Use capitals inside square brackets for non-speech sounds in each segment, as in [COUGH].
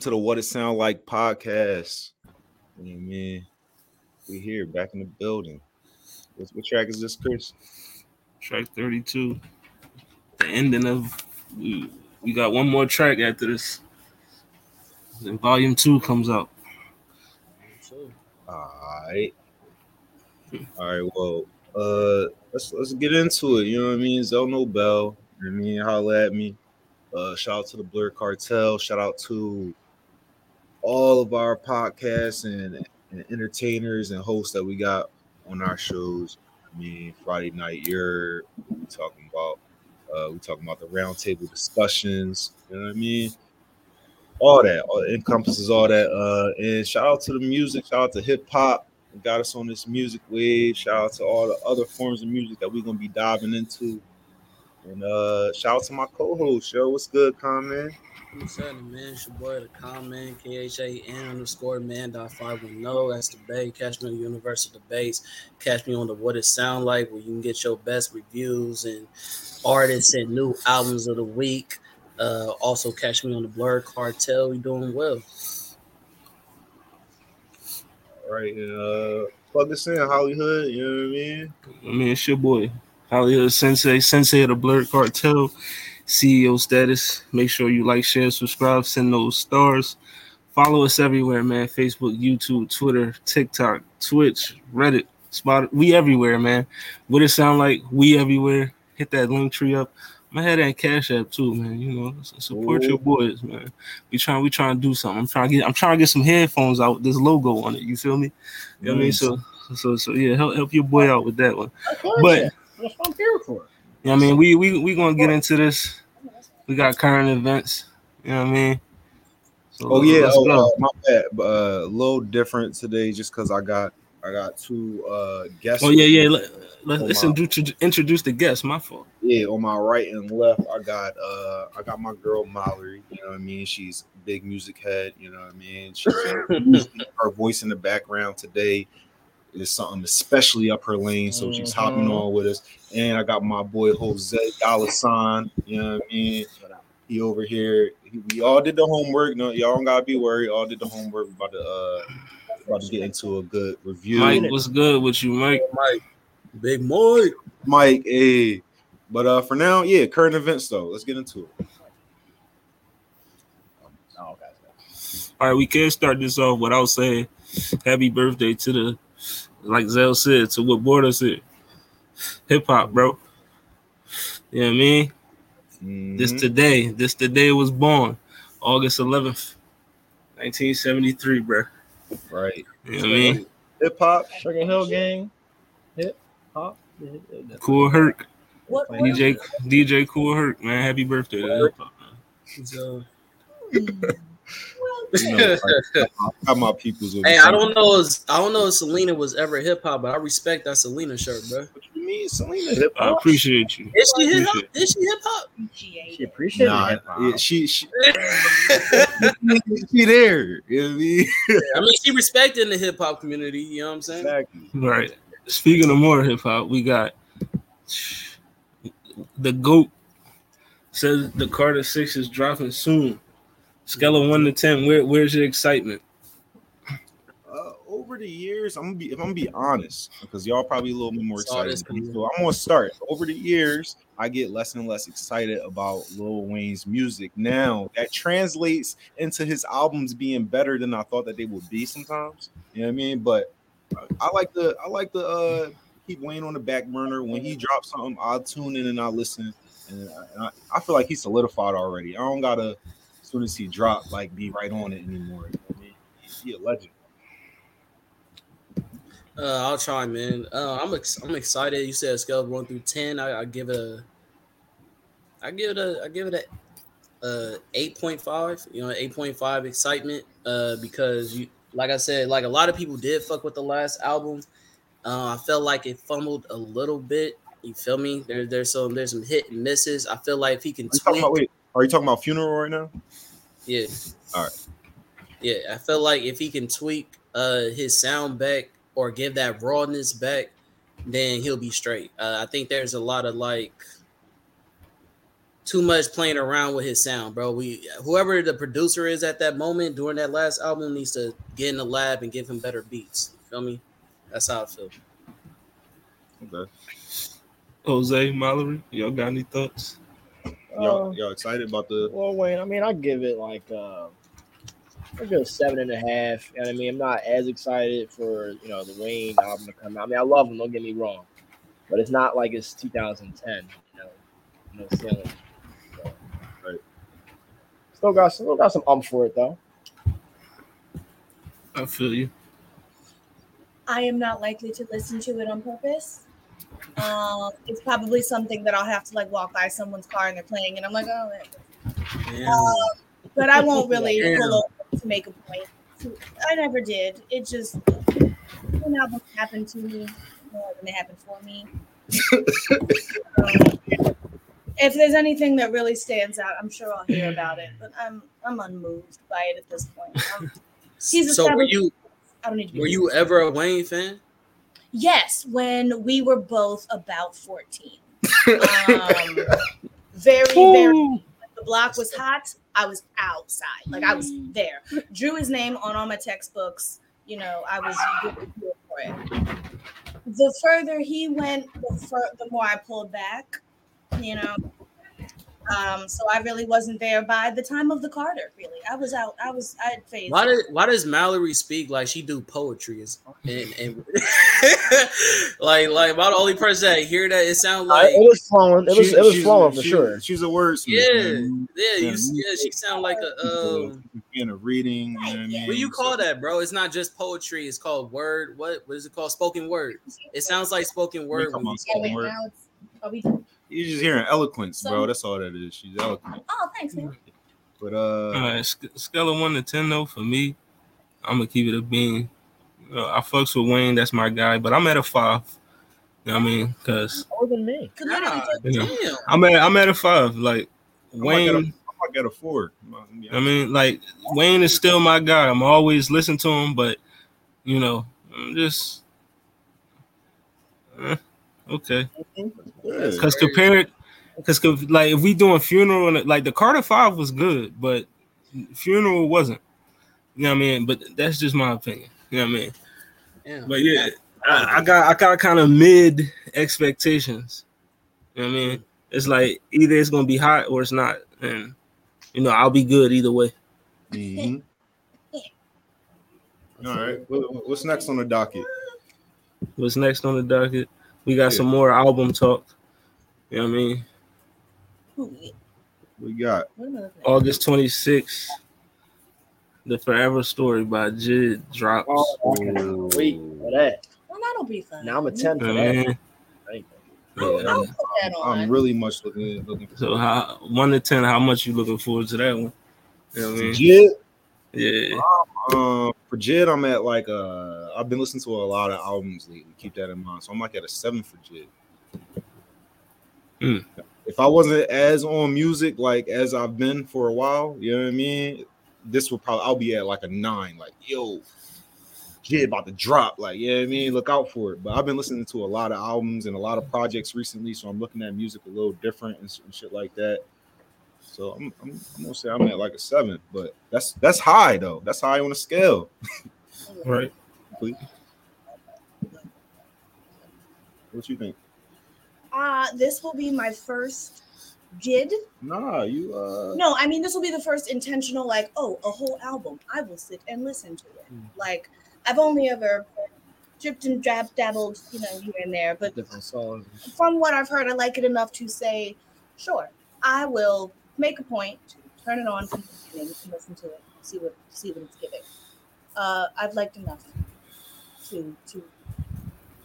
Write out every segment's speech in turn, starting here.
Welcome to the What It Sound Like podcast. Man, we here back in the building. What's, what track is this, Chris? Track 32. The ending of we we got one more track after this. Then volume two comes out. All right. All right. Well, uh, let's let's get into it. You know what I mean? Zell Nobel. You know I mean, holla at me. Uh, shout out to the Blur Cartel. Shout out to all of our podcasts and, and entertainers and hosts that we got on our shows. I mean, Friday night, you're talking about uh, we talking about the roundtable discussions. You know what I mean? All that all, encompasses all that. Uh, and shout out to the music. Shout out to hip hop. Got us on this music wave. Shout out to all the other forms of music that we're gonna be diving into. And uh shout out to my co-host, yo. What's good, comment? What's happening, man? It's your boy, the comment, K-H-A-N underscore man dot five one zero. That's the Bay. Catch me on Universal Debates. Catch me on the What It Sound Like, where you can get your best reviews and artists and new albums of the week. Uh, also catch me on the Blur Cartel. We doing well. All right, and uh plug us in, Hollywood. You know what I mean? I mean, it's your boy, Hollywood Sensei, Sensei of the Blur Cartel, CEO status. Make sure you like, share, subscribe, send those stars. Follow us everywhere, man. Facebook, YouTube, Twitter, TikTok, Twitch, Reddit, Spot. We everywhere, man. What it sound like? We everywhere. Hit that link tree up. My head and Cash App too, man. You know, support your boys, man. We trying, we trying to do something. I'm trying to get, I'm trying to get some headphones out with this logo on it. You feel me? You know what I mean? So, so, so yeah, help, help your boy out with that one. But That's what I'm here for. Yeah, I mean, we we we gonna get into this. We got current events. You know what I mean? So Oh yeah, oh, uh, my bad. Uh, a little different today, just because I got I got two uh guests. Oh yeah, yeah. Let, my. introduce, introduce the guests. My fault. Yeah, on my right and left, I got uh I got my girl Mallory. You know what I mean? She's a big music head. You know what I mean? She's [LAUGHS] her voice in the background today is something especially up her lane. So she's hopping Mhm. on with us. And I got my boy Jose Alasan. You know what I mean? He over here. He, we all did the homework. No, y'all don't gotta be worried. All did the homework. We about to uh about to get into a good review. Mike, what's good with you, Mike? Mike, Big Mike. Mike, hey. But uh for now, yeah, current events though. Let's get into it. Oh. All right, we can't start this off without saying happy birthday to the, like Zell said, to what Border said, hip hop, bro. You know what I mean? This Mhm. today, this today was born, August 11th, 1973, bro. right. You know what I mean? Hip hop. Sugar Hill Gang, hip hop. Kool Herc, What? DJ, DJ Kool Herc, man. Happy birthday to hip hop. man. So, You know, like, [LAUGHS] I got my peoples. hey. I don't know. If, I don't know if Selena was ever hip hop, but I respect that Selena shirt, bro. What you mean, Selena hip hop? I appreciate you. Is she hip hop? Is she hip hop? She appreciates Nah, hip hop. yeah, she she [LAUGHS] [LAUGHS] she there. You know what I mean? I mean, she respected the hip hop community. You know what I'm saying? Exactly. Right. Speaking of more hip hop, we got the GOAT says the Carter Six is dropping soon. Scale of one to ten, where where's your excitement? Uh, over the years, I'm gonna be if I'm gonna be honest, because y'all probably a little bit more excited. this than me, coming. So I'm gonna start. Over the years, I get less and less excited about Lil Wayne's music. Now that translates into his albums being better than I thought that they would be sometimes. You know what I mean? But I- I like the I like the uh keep Wayne on the back burner. When he drops something, I'll tune in and I'll listen. And I, and I, I feel like he's solidified already. I don't gotta as soon as he drop, like be right on it anymore. You know I mean? He, a legend. Uh, I'll try, man. Uh, I'm ex- I'm excited. You said a scale of one through ten. I, I give it a. I give it a. I give it a. Uh, eight point five. You know, eight point five excitement. Uh, because you, like I said, like a lot of people did fuck with the last album. Uh, I felt like it fumbled a little bit. You feel me? There, there's some, there's some hit and misses. I feel like if he can Are you talking tweak, about wait? Are you talking about funeral right now? yeah. All right. Yeah, I feel like if he can tweak uh his sound back or give that rawness back, then he'll be straight. Uh, I think there's a lot of like too much playing around with his sound, bro. We whoever the producer is at that moment during that last album needs to get in the lab and give him better beats. You feel me? That's how I feel. Okay. Jose Mallory, y'all got any thoughts? Y'all, Uh, y'all excited about the? Well, Wayne, I mean, I give it like uh, I give it seven and a half. You know what I mean? I'm not as excited for you know the Wayne album to come out. I mean, I love him. Don't get me wrong, but it's not like it's 2010. You know, no ceiling. So, Right. Still got still got some um for it though. I feel you. I am not likely to listen to it on purpose. Um, it's probably something that I'll have to like walk by someone's car and they're playing, and I'm like, oh, there. Damn. but I won't [LAUGHS] really pull over to make a point. I never did. It just when albums happen to me more than they happen for me. Um, [LAUGHS] if there's anything that really stands out, I'm sure I'll hear about it. But I'm I'm unmoved by it at this point. Um, He's so were you I don't need to be. were you ever a Wayne fan? Yes, when we were both about 14. [LAUGHS] Um, very, very. The block was hot. I was outside. Like I was there. Drew his name on all my textbooks. You know, I was good for it. The further he went, the, fur- the more I pulled back. You know. Um, so I really wasn't there by the time of the Carter. Really, I was out. I was. I had phased. Why did why does Mallory speak like she do poetry? Is and, and [LAUGHS] like like about the only person that hear that it sounds Uh, like it was flowing. It was She- it was flowing for she- sure. She's a wordsmith. Yeah, man. yeah, you, Yeah, yeah, she sound like a um. in a reading. You know what I mean? What do you call that, bro? It's not just poetry. It's called word. What what is it called? Spoken word. It sounds like spoken word. Come on, you say it. wait, word. now it's. Are we? You're just hearing eloquence, bro. That's all that is. She's eloquent. Oh, thanks, man. But uh, right, sc- scale of one to ten though. For me, I'm gonna keep it a bean. You know, I fucks with Wayne. That's my guy. But I'm at a five. You know what I mean? Because More than me. Could literally God take- Yeah. damn. I'm at I'm at a five. Like Wayne, I'm like at a- Wayne. I might get a four. I mean, like Wayne is still my guy. I'm always listening to him, but you know, I'm just eh, okay. Yeah. Because compared, because like if we doing funeral and like the Carter Five was good, but funeral wasn't. You know what I mean? But that's just my opinion. You know what I mean? Damn. But yeah, I, I got I got kind of mid expectations. You know what I mean? It's like either it's gonna be hot or it's not, and you know I'll be good either way. Mhm. All right. What- What's next on the docket? What's next on the docket? We got Yeah. some more album talk. You know what I mean? We got what am I looking at? August 26th, The Forever Story by Jid drops. Oh, I wait for that. Well, that'll be fun. Now I'm a 10 You for that. I mean? Thank I'll, Yeah. I'll put that on. I'm really much looking looking for So how one to ten, how much you looking forward to that one? You know I mean? Jid. Yeah. Um, for Jid, I'm at like uh, I've been listening to a lot of albums lately. Keep that in mind. So I'm like at a seven for Jid. Hmm. If I wasn't as on music like as I've been for a while, you know what I mean. This would probably I'll be at like a nine. Like yo, Jid about to drop. Like yeah, you know what I mean. Look out for it. But I've been listening to a lot of albums and a lot of projects recently, so I'm looking at music a little different and, and shit like that. So I'm, I'm, I'm gonna say I'm at like a seven, but that's that's high though. That's high on the scale. [LAUGHS] Right. What you think? Uh, this will be my first JID. Nah, you uh No, I mean this will be the first intentional, like, oh, a whole album. I will sit and listen to it. Hmm. Like, I've only ever dripped and dab- dabbled, you know, here and there. But Different songs. from what I've heard, I like it enough to say, sure, I will make a point to turn it on from the beginning and listen to it, see what see what it's giving. Uh, I've liked enough to to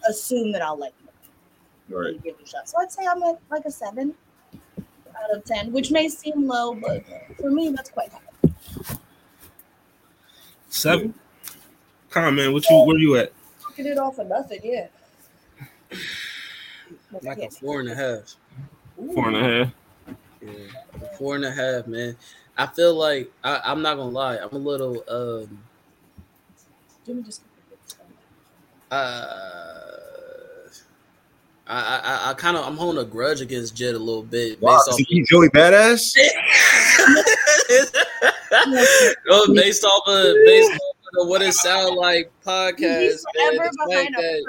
assume that I'll like it. right. give it a shot. So I'd say I'm at like a seven out of ten, which may seem low, but for me that's quite high. Seven. Come man, what you where you at? Get it off of nothing, yeah. like a four and a half. Four and a half. Yeah, four and a half, man. I feel like I, I'm not gonna lie. I'm a little um Jimmy just uh I I, I kind of I'm holding a grudge against Jid a little bit Wow, based off. is he Joey Badass? [LAUGHS] Oh, based off of based off of what it sound like podcast. Man, the fact that-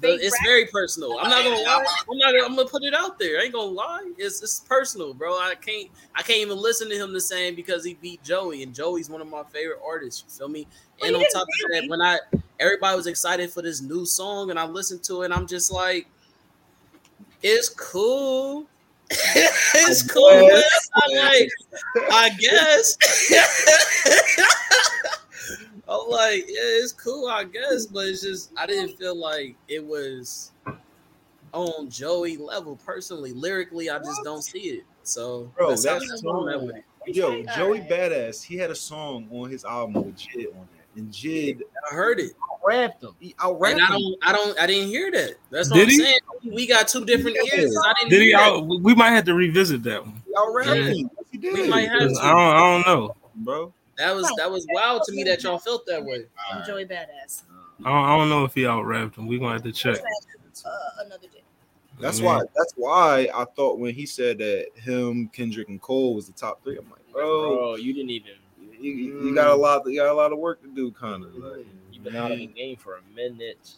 the- [LAUGHS] it's rap. very personal. I'm not gonna lie. I'm not. Gonna, I'm gonna put it out there. I ain't gonna lie. It's it's personal, bro. I can't. I can't even listen to him the same because he beat Joey, and Joey's one of my favorite artists. You feel me? Well, and he on didn't top of that, when I everybody was excited for this new song, and I listened to it, and I'm just like, it's cool. [LAUGHS] it's cool. man. I'm like, I guess. [LAUGHS] I'm like, yeah, it's cool, I guess, but it's just I didn't feel like it was on Joey level personally. Lyrically, I just don't see it. So, Bro, that's how that's I'm at. Yo, Joey. Badass, he had a song on his album with Jid on that. And Jid, I heard it, Rapped them. he outrapped and I him. don't, I don't, I didn't hear that. That's what Did I'm he? saying. We got two different Yeah. ears. I didn't Did he hear that. out? We might have to revisit that one. He outrapped Yeah. him. Yes, he did. We might have 'Cause I don't. I don't know. bro. That was that was wild to me that y'all felt that way. And Joey Badass. I don't, I don't know if he out rapped him. We gonna have to check. Uh, another day. That's why. That's why I thought when he said that him, Kendrick, and Cole was the top three. I'm like, bro, Bro, you didn't even. You, you- you got a mm. lot. You got a lot of work to do, kind of. Mm. Like, You've been out of the game for a minute.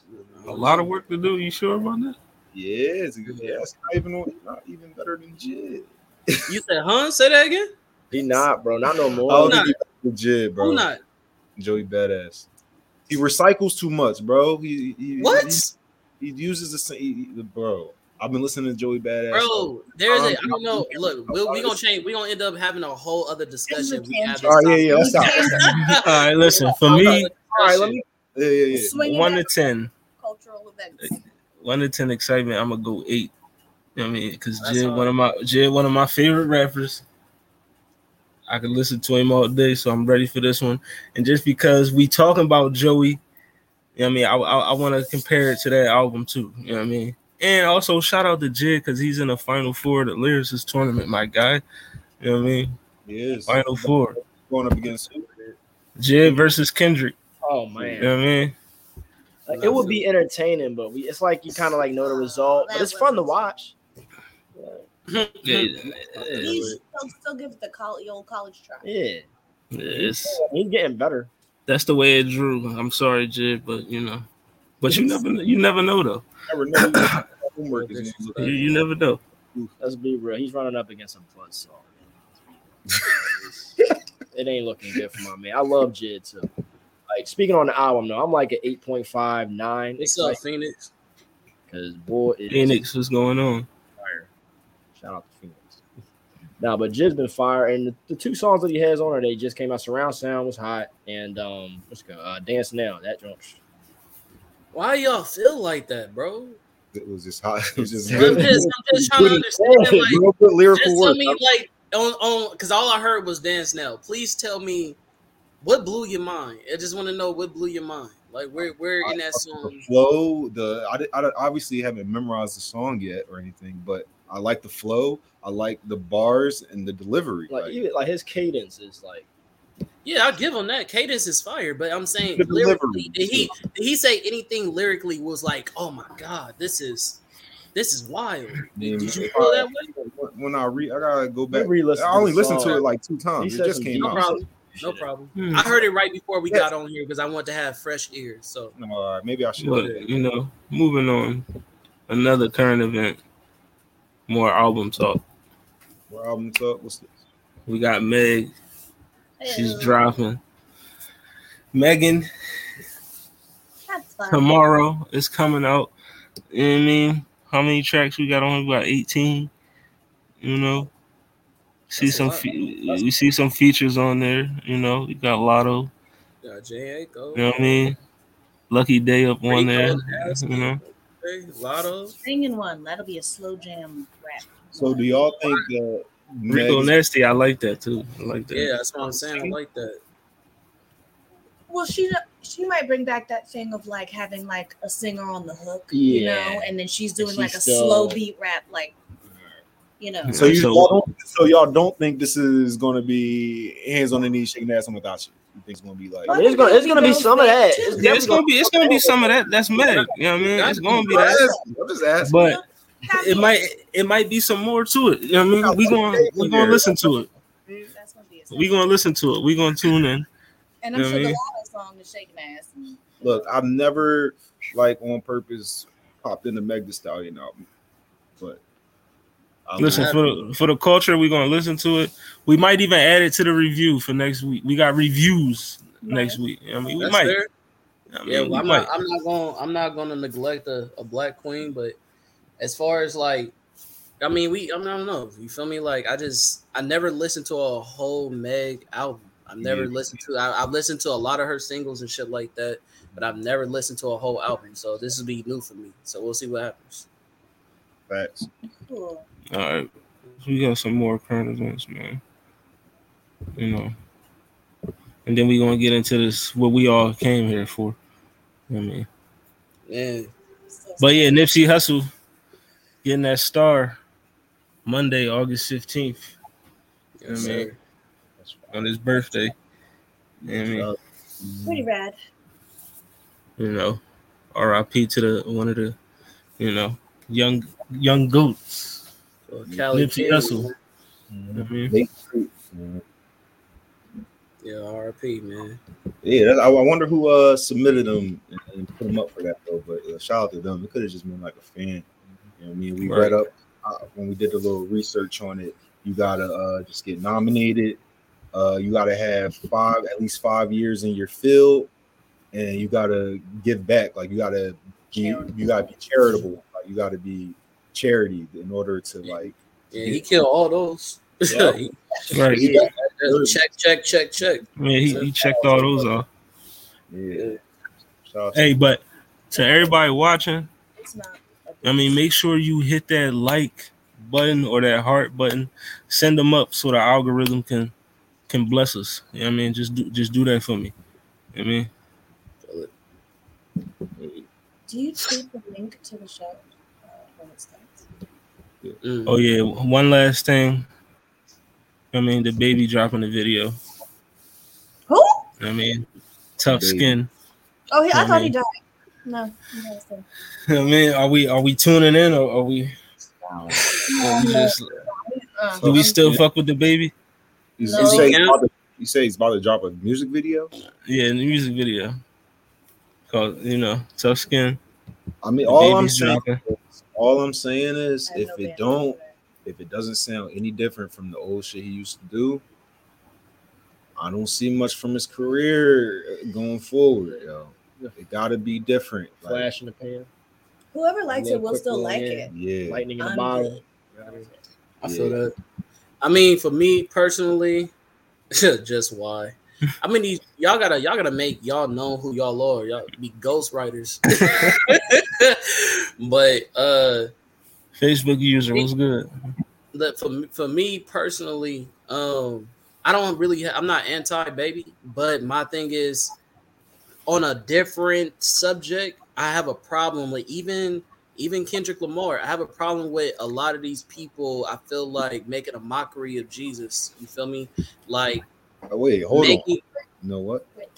A lot of work to do. You sure about that? yeah, it's, yeah, it's not even not even better than Jid. [LAUGHS] You said, "Huh?" Say that again. He not, bro. Not no oh, more. Oh, don't not? think he's better than Jid, bro. Who not? Joey Badass. He recycles too much, bro. He, he What, He, he uses the same, he- he- bro. I've been listening to Joey Badass. bro? There's a. I Um, don't know. Look, we'll, we gonna change. We gonna end up having a whole other discussion. We have All right, yeah, yeah. Let's stop. [LAUGHS] All right. Listen. For me, All right, let me. Yeah, yeah, yeah. One to ten. cultural events. One to ten excitement. I'm gonna go eight. You know what I mean, because That's Jid, all one of my Jid, one of my favorite rappers. I can listen to him all day, so I'm ready for this one. And just because we talking about Joey, you know what I mean, I I, I want to compare it to that album too. You know what I mean? And also shout out to Jid because he's in the final four of the lyricist tournament, my guy. You know what I mean? He is. Final four. Going up against who? Jid versus Kendrick. Oh man. You know what I mean? Like, it would be entertaining, but we, it's like you kind of like know the result, but it's fun to watch. Yeah, He's it's, still, still give the college, the old college try. Yeah, it's he's getting better. that's the way it drew. I'm sorry, Jid, but you know, but you never you never know though. Never know. [COUGHS] Homework is You, you never know. Let's be real. He's running up against some plus [LAUGHS] song. it ain't looking good for my man. I love Jid too. Like speaking on the album though, I'm like an 8.5, 9. What's up, Phoenix? Because boy, it is Phoenix, what's going on? fire. Shout out to Phoenix. Nah, but Jid's been fire, and the, the two songs that he has on it, they just came out. Surround Sound was hot, and um, let's go. Uh, Dance Now, that jump. Why y'all feel like that, bro? It was just hot. [LAUGHS] It was just I'm good. just, I'm just trying to understand. Like, Real good lyrical just tell work. me, like, on on, because all I heard was dance now. Please tell me what blew your mind. I just want to know what blew your mind. Like, where where in that the song? flow, the I, I, obviously haven't memorized the song yet or anything, but I like the flow. I like the bars and the delivery. Like Like, even like his cadence is like Yeah, I'll give him that. Cadence is fire, but I'm saying lyrically, did he did he say anything lyrically was like, oh my god, this is this is wild. Did, did you feel that way? when I read, I gotta go back. I only listened to it like two He times. It just some came No out. problem. No problem. Hmm. I heard it right before we Yes. got on here because I want to have fresh ears. So No, all right, maybe I should. But you know, moving on. Another current event. More album talk. What album's up? What's this? We got Meg. She's Ew, dropping. Megan That's tomorrow is coming out. You know what I mean? How many tracks we got on? We got 18. You know. See That's some fe- we see some features on there, you know. We got Latto, got J. Go. you know what I mean? Lucky Daye up on Rico, there. You know. Latto. Singing one. That'll be a slow jam rap. So, do y'all think that Rico Meg- Nasty, I like that too. I like that. Yeah, that's what I'm saying. I like that. Well, she she might bring back that thing of like having like a singer on the hook, you know, and then she's doing She's like a still- slow beat rap, like you know. So, you So- y'all don't, so y'all don't think this is going to be hands on the knees shaking ass on without you? You think it's gonna be like? It's gonna it's gonna be some of that. It's Yeah, it's gonna be it's gonna be some of that. That's Meg. You know what I mean? It's gonna be that. just I'm just asking. But it might it might be some more to it. You know what I mean? We gonna we gonna listen to it. That's gonna be We gonna listen to it. We gonna tune in. and I'm know sure the mean? Song is shaking ass. Look, I've never like on purpose popped into Meg the Stallion album, but I Listen will- for the for the culture. We gonna listen to it. We might even add it to the review for next week. We got reviews next week. I mean, we That's might. fair. I mean, Yeah, we well, I'm might. not. I'm not going. I'm not going to neglect a, a black queen, but as far as like, I mean, we. I, mean, I don't know. You feel me? Like, I just. I never listened to a whole Meg album. I've never Yeah. listened to. I, I've listened to a lot of her singles and shit like that, but I've never listened to a whole album. So this will be new for me. So we'll see what happens. facts. Cool. All right, we got some more current events, man. You know, and then we gonna get into this what we all came here for. I mean, Yeah. but yeah, Nipsey Hussle getting that star Monday, August fifteenth Yes, I mean, on his birthday. You know what I mean, Pretty rad. you know, R.I.P. to the one of the, you know, young young goats. So Cali Nipsey Kid, Hussle. You know what I mean? Lake Street. Yeah, RP man. Yeah, that, I, I wonder who uh submitted them and, and put them up for that though. But uh, shout out to them. It could have just been like a fan. You know I mean? We Right. read up uh, when we did a little research on it. You gotta uh just get nominated. Uh, you gotta have five at least five years in your field, and you gotta give back. Like you gotta be, you gotta be charitable. Like you gotta be charity in order to like. Yeah, he killed all those. Yeah. [LAUGHS] He- Right. Yeah. check, check, check, check. I mean, he, he checked all those off. Yeah. Out Hey, but to everybody watching, It's not. I mean, make sure you hit that like button or that heart button. Send them up so the algorithm can can bless us. You know what I mean, just do just do that for me. You know what I mean, Do you tweet the link to the show uh, when it starts? Oh yeah, one last thing. I mean, DaBaby dropping the video. Who? I mean, tough Baby. skin. Oh, he, I I thought mean- he died still. I mean, are we are we tuning in or are we? Or we just, Uh, do we I'm- still fuck with DaBaby? You, No. you say he's about to, you say he's about to drop a music video. Yeah, in the music video. Called you know, tough skin. I mean, The all I'm saying, is, all I'm saying is, if no it don't, for if it doesn't sound any different from the old shit he used to do, I don't see much from his career going forward. Yo, it got to be different. Like, Flash in the pan, Whoever likes Yeah, it will still like yeah. it. yeah, lightning in the bottle. good. You know what I mean? Feel that. I mean, for me personally, [LAUGHS] just why. I mean, these, y'all gotta y'all gotta make y'all know who y'all are. Y'all be ghostwriters. [LAUGHS] but uh, Facebook user, what's good? the, for me- for me personally, um, I don't really. I'm not anti baby, but my thing is on a different subject. I have a problem with even even Kendrick Lamar. I have a problem with a lot of these people. I feel like making a mockery of Jesus. You feel me? Like Oh, wait, hold on. making. You know what? Wait.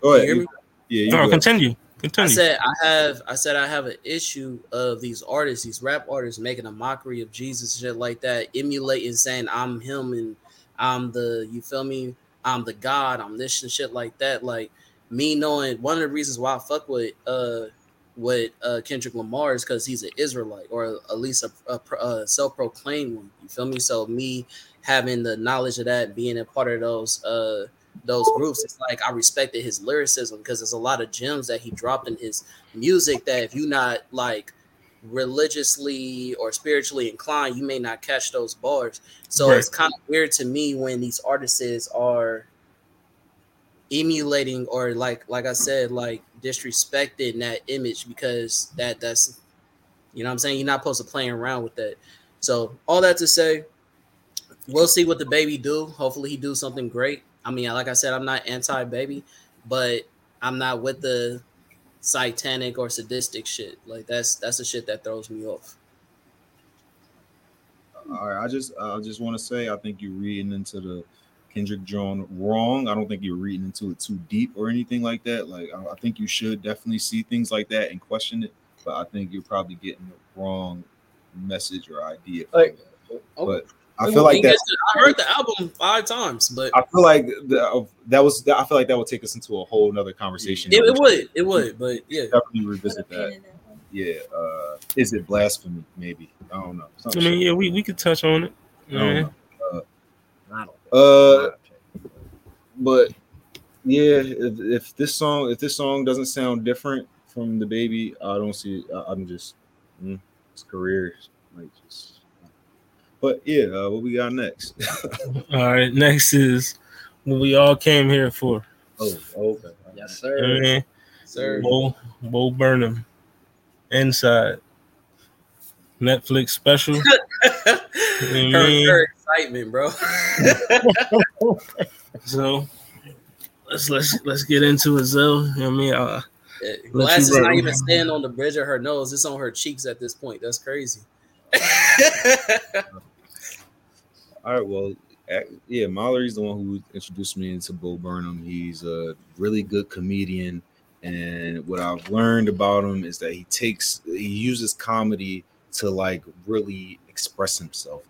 Go ahead. You hear me? Yeah, you No, go. continue. I said I have I said I have an issue of these artists, these rap artists making a mockery of Jesus, shit like that, emulating saying I'm him and I'm the you feel me, I'm the God, I'm this and shit like that. Like me knowing one of the reasons why I fuck with uh with uh Kendrick Lamar is because he's an Israelite or at least a, a, a self-proclaimed one. You feel me? So me having the knowledge of that, being a part of those uh those groups, it's like I respected his lyricism because there's a lot of gems that he dropped in his music that if you're not like religiously or spiritually inclined, you may not catch those bars. So Right. it's kind of weird to me when these artists are emulating or like like I said, like disrespecting that image because that that's you know what I'm saying you're not supposed to play around with that. So all that to say, we'll see what DaBaby do. Hopefully he do something great. I mean, like I said, I'm not anti baby, but I'm not with the satanic or sadistic shit. Like that's that's the shit that throws me off. All right, I just I just want to say I think you're reading into the Kendrick drawn wrong. I don't think you're reading into it too deep or anything like that. Like I, I think you should definitely see things like that and question it. But I think you're probably getting the wrong message or idea. from Like, it. Oh, but I feel like that. I heard the album five times, but I feel like the, that was. I feel like that would take us into a whole nother conversation. it, it would, it would, but yeah. definitely revisit that. Yeah. Uh, is it blasphemy? Maybe I don't know. I Something mean, yeah, we, we could touch on it. I don't Yeah. Know. I don't Uh, but yeah, if, if this song if this song doesn't sound different from DaBaby, I don't see. I, I'm just mm, his career like just. But yeah, uh, what we got next? [LAUGHS] All right, next is what we all came here for. oh, okay. Yes, You know what I sir. mean? Sir, Bo, Bo Burnham, Inside, Netflix special. [LAUGHS] her, mean- her excitement, bro. [LAUGHS] So let's let's let's get into it, Zoe. You know what I mean? Uh, Glass is not roll. even standing on the bridge of her nose; it's on her cheeks at this point. That's crazy. [LAUGHS] All right, well, ac- yeah, Mallory's the one who introduced me into Bo Burnham. He's a really good comedian, and what I've learned about him is that he takes he uses comedy to like really express himself,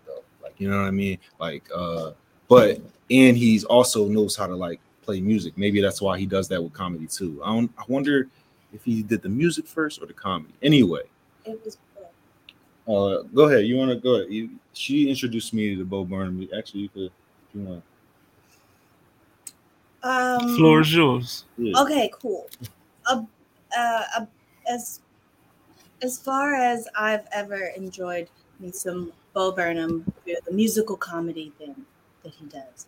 though. Like you know what I mean? Like, uh, but and he's also knows how to like play music. Maybe that's why he does that with comedy too. I don't. I wonder if he did the music first or the comedy. Anyway, It was uh, go ahead. You want to go ahead? You, she introduced me to Bo Burnham. Actually, you could. If you want. um floor is yours. Yeah. Okay, cool. Uh, uh, uh, as as far as I've ever enjoyed me some Bo Burnham, the musical comedy thing that he does.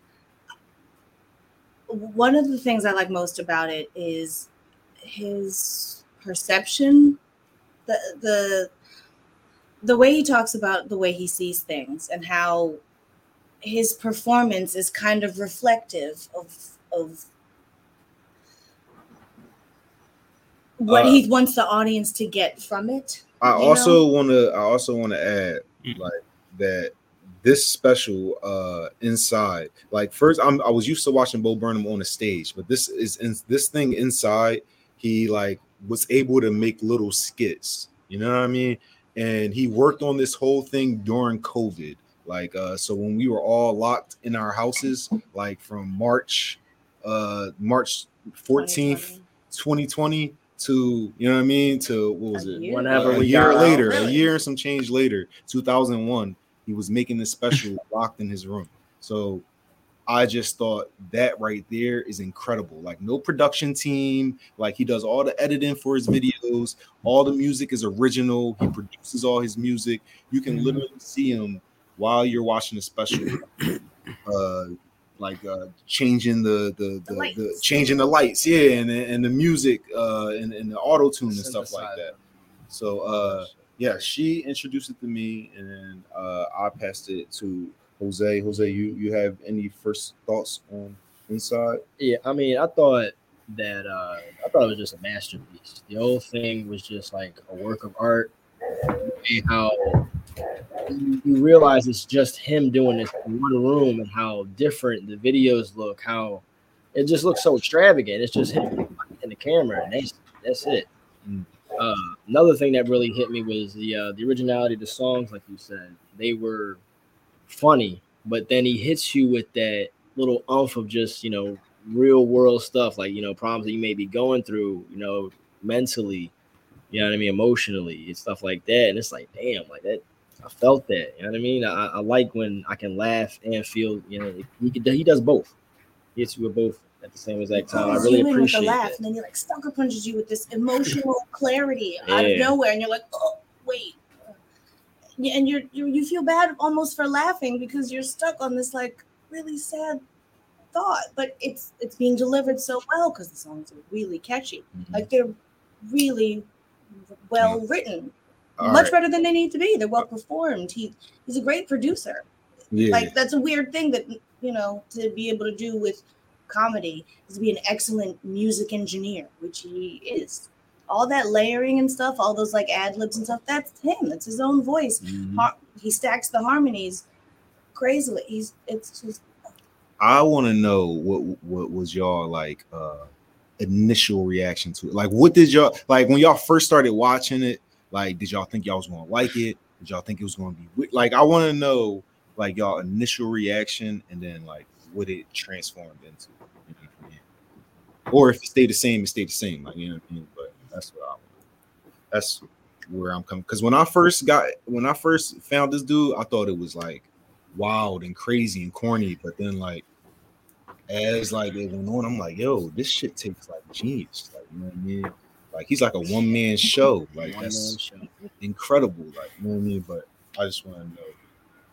One of the things I like most about it is his perception, the the the way he talks about the way he sees things and how his performance is kind of reflective of of what Uh, he wants the audience to get from it. I also want to. I also want to add Mm. like that. This special uh inside, like first, I'm I was used to watching Bo Burnham on the stage, but this is in this thing inside. He like was able to make little skits. You know what I mean? And he worked on this whole thing during COVID. Like uh, so when we were all locked in our houses, like from March, uh, March 14th, 2020 to you know what I mean to what was A it? year Whenever a year got out. later, a year and some change later, 2001, he was making this special [LAUGHS] locked in his room. So I just thought that right there is incredible. Like no production team, like he does all the editing for his videos, all the music is original. He produces all his music. You can Mhm. literally see him while you're watching the special. Uh like uh changing the the the, the, lights. changing the lights, yeah, and and the music uh and, and the auto tune and stuff like that. So uh yeah, she introduced it to me, and uh, I passed it to Jose. Jose, you you have any first thoughts on Inside? Yeah, I mean, I thought that uh I thought it was just a masterpiece. The whole thing was just like a work of art. And how you, you realize it's just him doing this in one room and how different the videos look, how it just looks so extravagant. It's just him in the camera, and that's that's it. Mm. Uh, another thing that really hit me was the uh, the originality of the songs, like you said. They were funny, but then he hits you with that little umph of just you know real world stuff, like you know problems that you may be going through, you know, mentally, you know what I mean, emotionally, and stuff like that. And it's like, damn, like that. I felt that. You know what I mean? I, I like when I can laugh and feel. You know, he he does both. Hits you with both at the same exact time. I really doing with appreciate the laugh, that. and then he like sucker punches you with this emotional [LAUGHS] clarity out of nowhere, and you're like, oh wait, yeah, and you're, you you feel bad almost for laughing because you're stuck on this like really sad thought, but it's it's being delivered so well because the songs are really catchy, Mm-hmm. like they're really well written, All much right. better than they need to be. They're well performed. He he's a great producer Yeah, like that's a weird thing that you know to be able to do with comedy is to be an excellent music engineer which he is all that layering and stuff all those like ad libs and stuff that's him that's his own voice Mhm. Har- he stacks the harmonies crazily he's it's just I want to know what what was y'all like uh initial reaction to it. Like, what did y'all like when y'all first started watching it? Like, did y'all think y'all was gonna like it? Did y'all think it was gonna be like? I want to know like y'all initial reaction and then like what it transformed into. Or if it stayed the same, it stayed the same. Like you know what I mean. But that's what I. That's where I'm coming. Because when I first got when I first found this dude, I thought it was like wild and crazy and corny. But then like as like it went on, I'm like, yo, this shit takes like genius. Like, you know what I mean? Like he's like a one man show. Like that's show. incredible. Like, you know what I mean? But I just want to know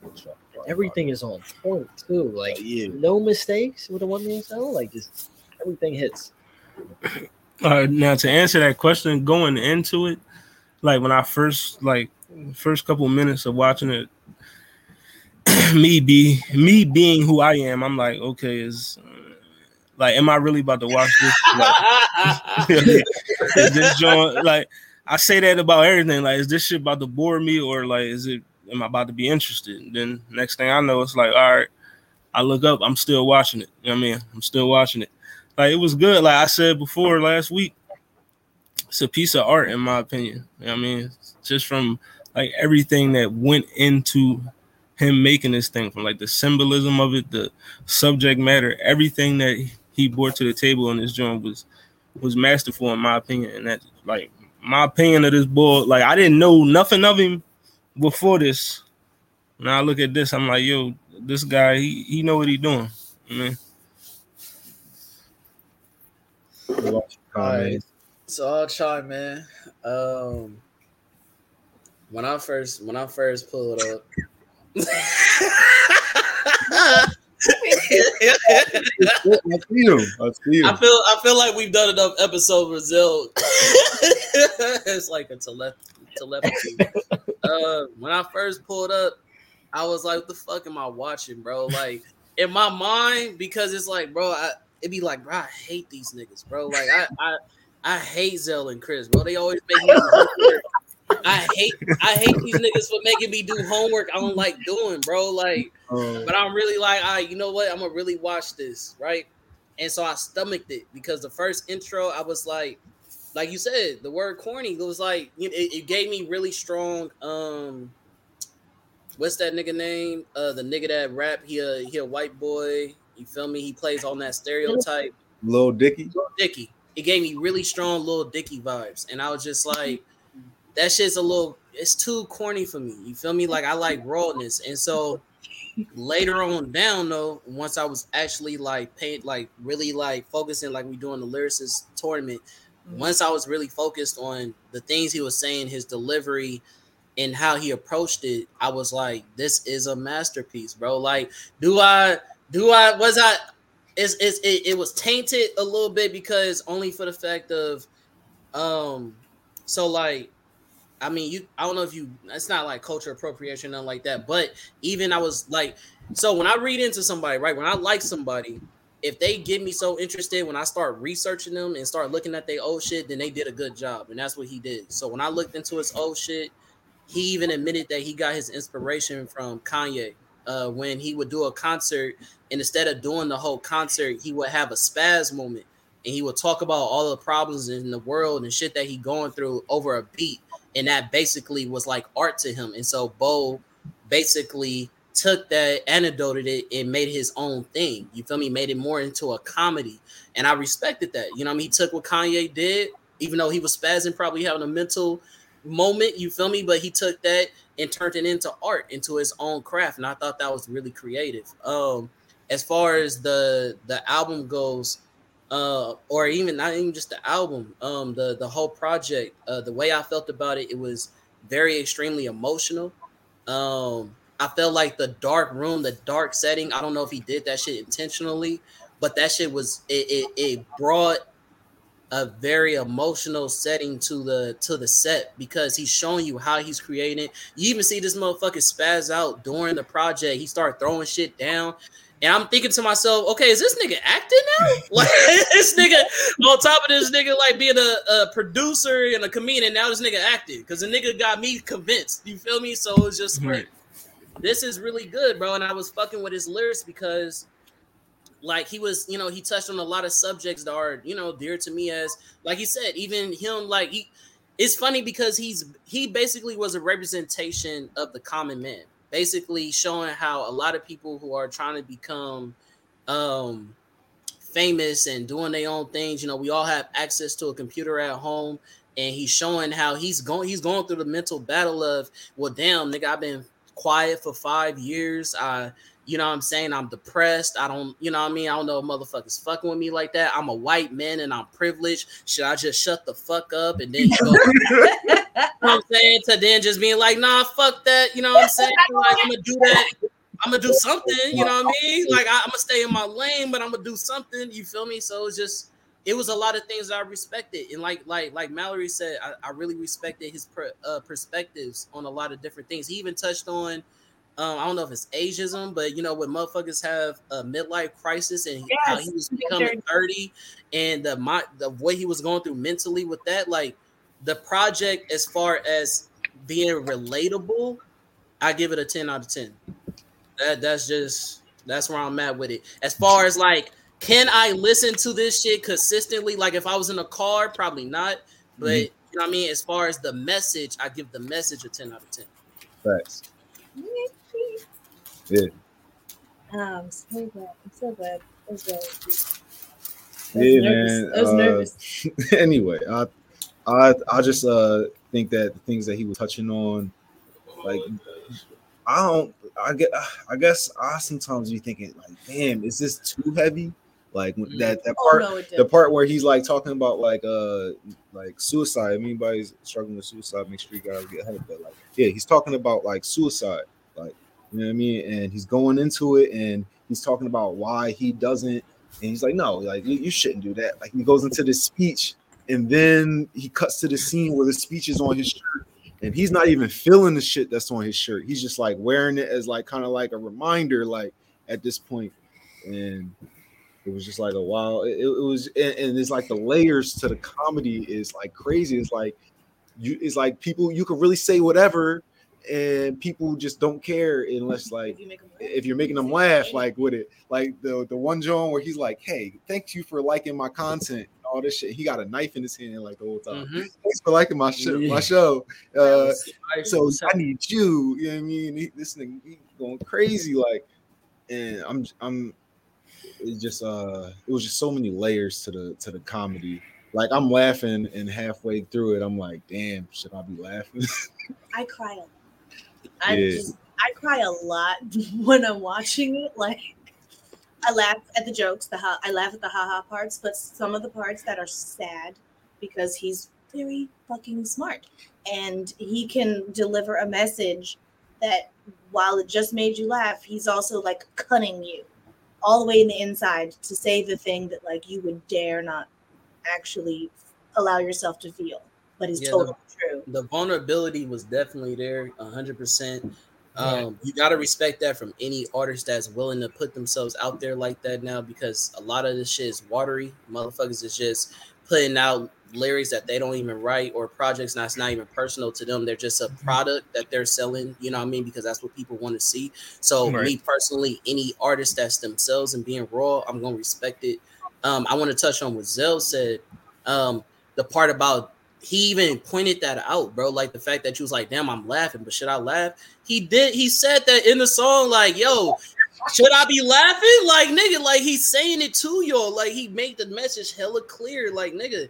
what y'all thought about Everything is on point too. Like it. yeah. no mistakes with a one man show. Like just everything hits. Right, now to answer that question, going into it, like when I first like first couple minutes of watching it, [CLEARS THROAT] me be me being who I am, I'm like, okay, is uh, like, am I really about to watch this? Like, [LAUGHS] is this joint like I say that about everything? Like, is this shit about to bore me, or like, is it? Am I about to be interested? And then next thing I know, it's like, all right, I look up, I'm still watching it. You know what I mean? I'm still watching it. Like, it was good. Like I said before last week, it's a piece of art in my opinion. You know I mean, just from like everything that went into him making this thing, from like the symbolism of it, the subject matter, everything that he brought to the table in this joint was was masterful in my opinion. And that like my opinion of this boy, like I didn't know nothing of him before this. Now I look at this, I'm like, yo, this guy, he he know what he doing. I What about you, Alright. So I'll try, man. Um, when I first when I first pulled up, I see him. I see I feel I feel like we've done enough episodes [LAUGHS] with Brazil. it's like a telep- telepathy. uh, when I first pulled up, I was like, "What the fuck am I watching, bro?" Like in my mind, because it's like, bro, I, it'd be like, bro, I hate these niggas, bro. Like I I, I hate Zell and Chris, bro. They always make me. do homework. I hate I hate these niggas for making me do homework I don't like doing, bro. Like Um, but I'm really like, I, you know what? I'm gonna really watch this, right? And so I stomached it because the first intro, I was like, like you said, the word corny. It was like it, it gave me really strong. Um, what's that nigga name? Uh, the nigga that rap. He a he a white boy. You feel me? He plays on that stereotype. Little Dicky. Lil Dicky. It gave me really strong little Dicky vibes, and I was just like, that shit's a little. It's too corny for me. You feel me? Like I like rawness, and so later on down though, once I was actually like paid, like really like focusing, like we doing the lyricist tournament. Once I was really focused on the things he was saying, his delivery, and how he approached it, I was like, this is a masterpiece, bro. Like, do I do I was I it's, it's it, it was tainted a little bit because only for the fact of um so like I mean you I don't know if you it's not like culture appropriation nothing like that but even I was like so when I read into somebody right when I like somebody if they get me so interested when I start researching them and start looking at their old shit then they did a good job and that's what he did. So when I looked into his old shit he even admitted that he got his inspiration from Kanye uh, when he would do a concert and instead of doing the whole concert, he would have a spaz moment and he would talk about all the problems in the world and shit that he going through over a beat. And that basically was like art to him. And so Bo basically took that, anecdoted it, and made his own thing. You feel me? Made it more into a comedy. And I respected that. You know I mean? He took what Kanye did, even though he was spazzing, probably having a mental moment, you feel me? But he took that and turned it into art, into his own craft. And I thought that was really creative. Um, as far as the the album goes, uh, or even not even just the album, um, the the whole project, uh, the way I felt about it, it was very extremely emotional. Um, I felt like the dark room, the dark setting. I don't know if he did that shit intentionally, but that shit was it. It, it brought a very emotional setting to the to the set because he's showing you how he's creating. You even see this motherfucker spaz out during the project. He started throwing shit down. And I'm thinking to myself, okay, is this nigga acting now? [LAUGHS] [LAUGHS] Like this nigga on top of this nigga like being a, a producer and a comedian, now this nigga acting because the nigga got me convinced. You feel me? So it's just like this is really good, bro. And I was fucking with his lyrics because like he was, you know, he touched on a lot of subjects that are, you know, dear to me as like he said, even him like he it's funny because he's he basically was a representation of the common man, basically showing how a lot of people who are trying to become um famous and doing their own things, you know, we all have access to a computer at home and he's showing how he's going he's going through the mental battle of well damn nigga I've been quiet for five years. I you know what I'm saying? I'm depressed. I don't, you know what I mean? I don't know if motherfuckers fucking with me like that. I'm a white man and I'm privileged. Should I just shut the fuck up and then go, [LAUGHS] [LAUGHS] you know what I'm saying? To then just being like, nah, fuck that. You know what I'm saying? Like, I'm gonna do that. I'm gonna do something, you know what I mean? Like I, am gonna stay in my lane, but I'm gonna do something. You feel me? So it's just it was a lot of things I respected, and like like like Mallory said, I, I really respected his per, uh, perspectives on a lot of different things. He even touched on um, I don't know if it's ageism, but you know, when motherfuckers have a midlife crisis and yes. how he was becoming 30 and the my the way he was going through mentally with that, like the project as far as being relatable, I give it a 10 out of 10. That that's just that's where I'm at with it. As far as like, can I listen to this shit consistently? Like if I was in a car, probably not. But mm-hmm. you know what I mean? As far as the message, I give the message a 10 out of 10. Thanks. Yeah. Um, so glad. I'm so glad. I was yeah, man. I was uh, nervous. [LAUGHS] anyway, I, I, I just uh think that the things that he was touching on, like, I don't. I get. I guess I sometimes be thinking like, damn, is this too heavy? Like mm-hmm. that that part, oh, no, the part where he's like talking about like uh like suicide. I If anybody's struggling with suicide, make sure you guys get help. But like, yeah, he's talking about like suicide, you know what I mean? And he's going into it and he's talking about why he doesn't. And he's like, no, like you, you shouldn't do that. Like he goes into this speech and then he cuts to the scene where the speech is on his shirt and he's not even feeling the shit that's on his shirt. He's just like wearing it as like kind of like a reminder, like at this point. And it was just like a while. It, it was, and, and, it's like the layers to the comedy is like crazy. It's like you, it's like people you can really say whatever, and people just don't care unless [LAUGHS] like if you're making them laugh like with it. Like the the one John where he's like hey thank you for liking my content all this shit. He got a knife in his hand like the whole time. Mm-hmm. thanks for liking my show my show. Uh, so I need you. You know what I mean? He, this thing he going crazy like and I'm I'm it just uh it was just so many layers to the to the comedy. Like I'm laughing and halfway through it I'm like damn should I be laughing? [LAUGHS] I cry a I yeah. just I cry a lot [LAUGHS] when I'm watching it. Like I laugh at the jokes, the ha- I laugh at the haha parts, but some of the parts that are sad because he's very fucking smart and he can deliver a message that while it just made you laugh, he's also like cutting you all the way in the inside to say the thing that like you would dare not actually allow yourself to feel, but is yeah, totally true. The vulnerability was definitely there, hundred percent. Um, you got to respect that from any artist that's willing to put themselves out there like that now, because a lot of this shit is watery. Motherfuckers is just putting out lyrics that they don't even write or projects that's not even personal to them. They're just a mm-hmm. product that they're selling, you know what I mean? Because that's what people want to see. So right. me personally, any artist that's themselves and being raw, I'm gonna respect it. Um, I want to touch on what Zell said. Um, the part about he even pointed that out, bro. Like the fact that you was like, damn, I'm laughing, but should I laugh? He did, he said that in the song, like, yo, should I be laughing? Like, nigga, like he's saying it to y'all. Like he made the message hella clear. Like, nigga,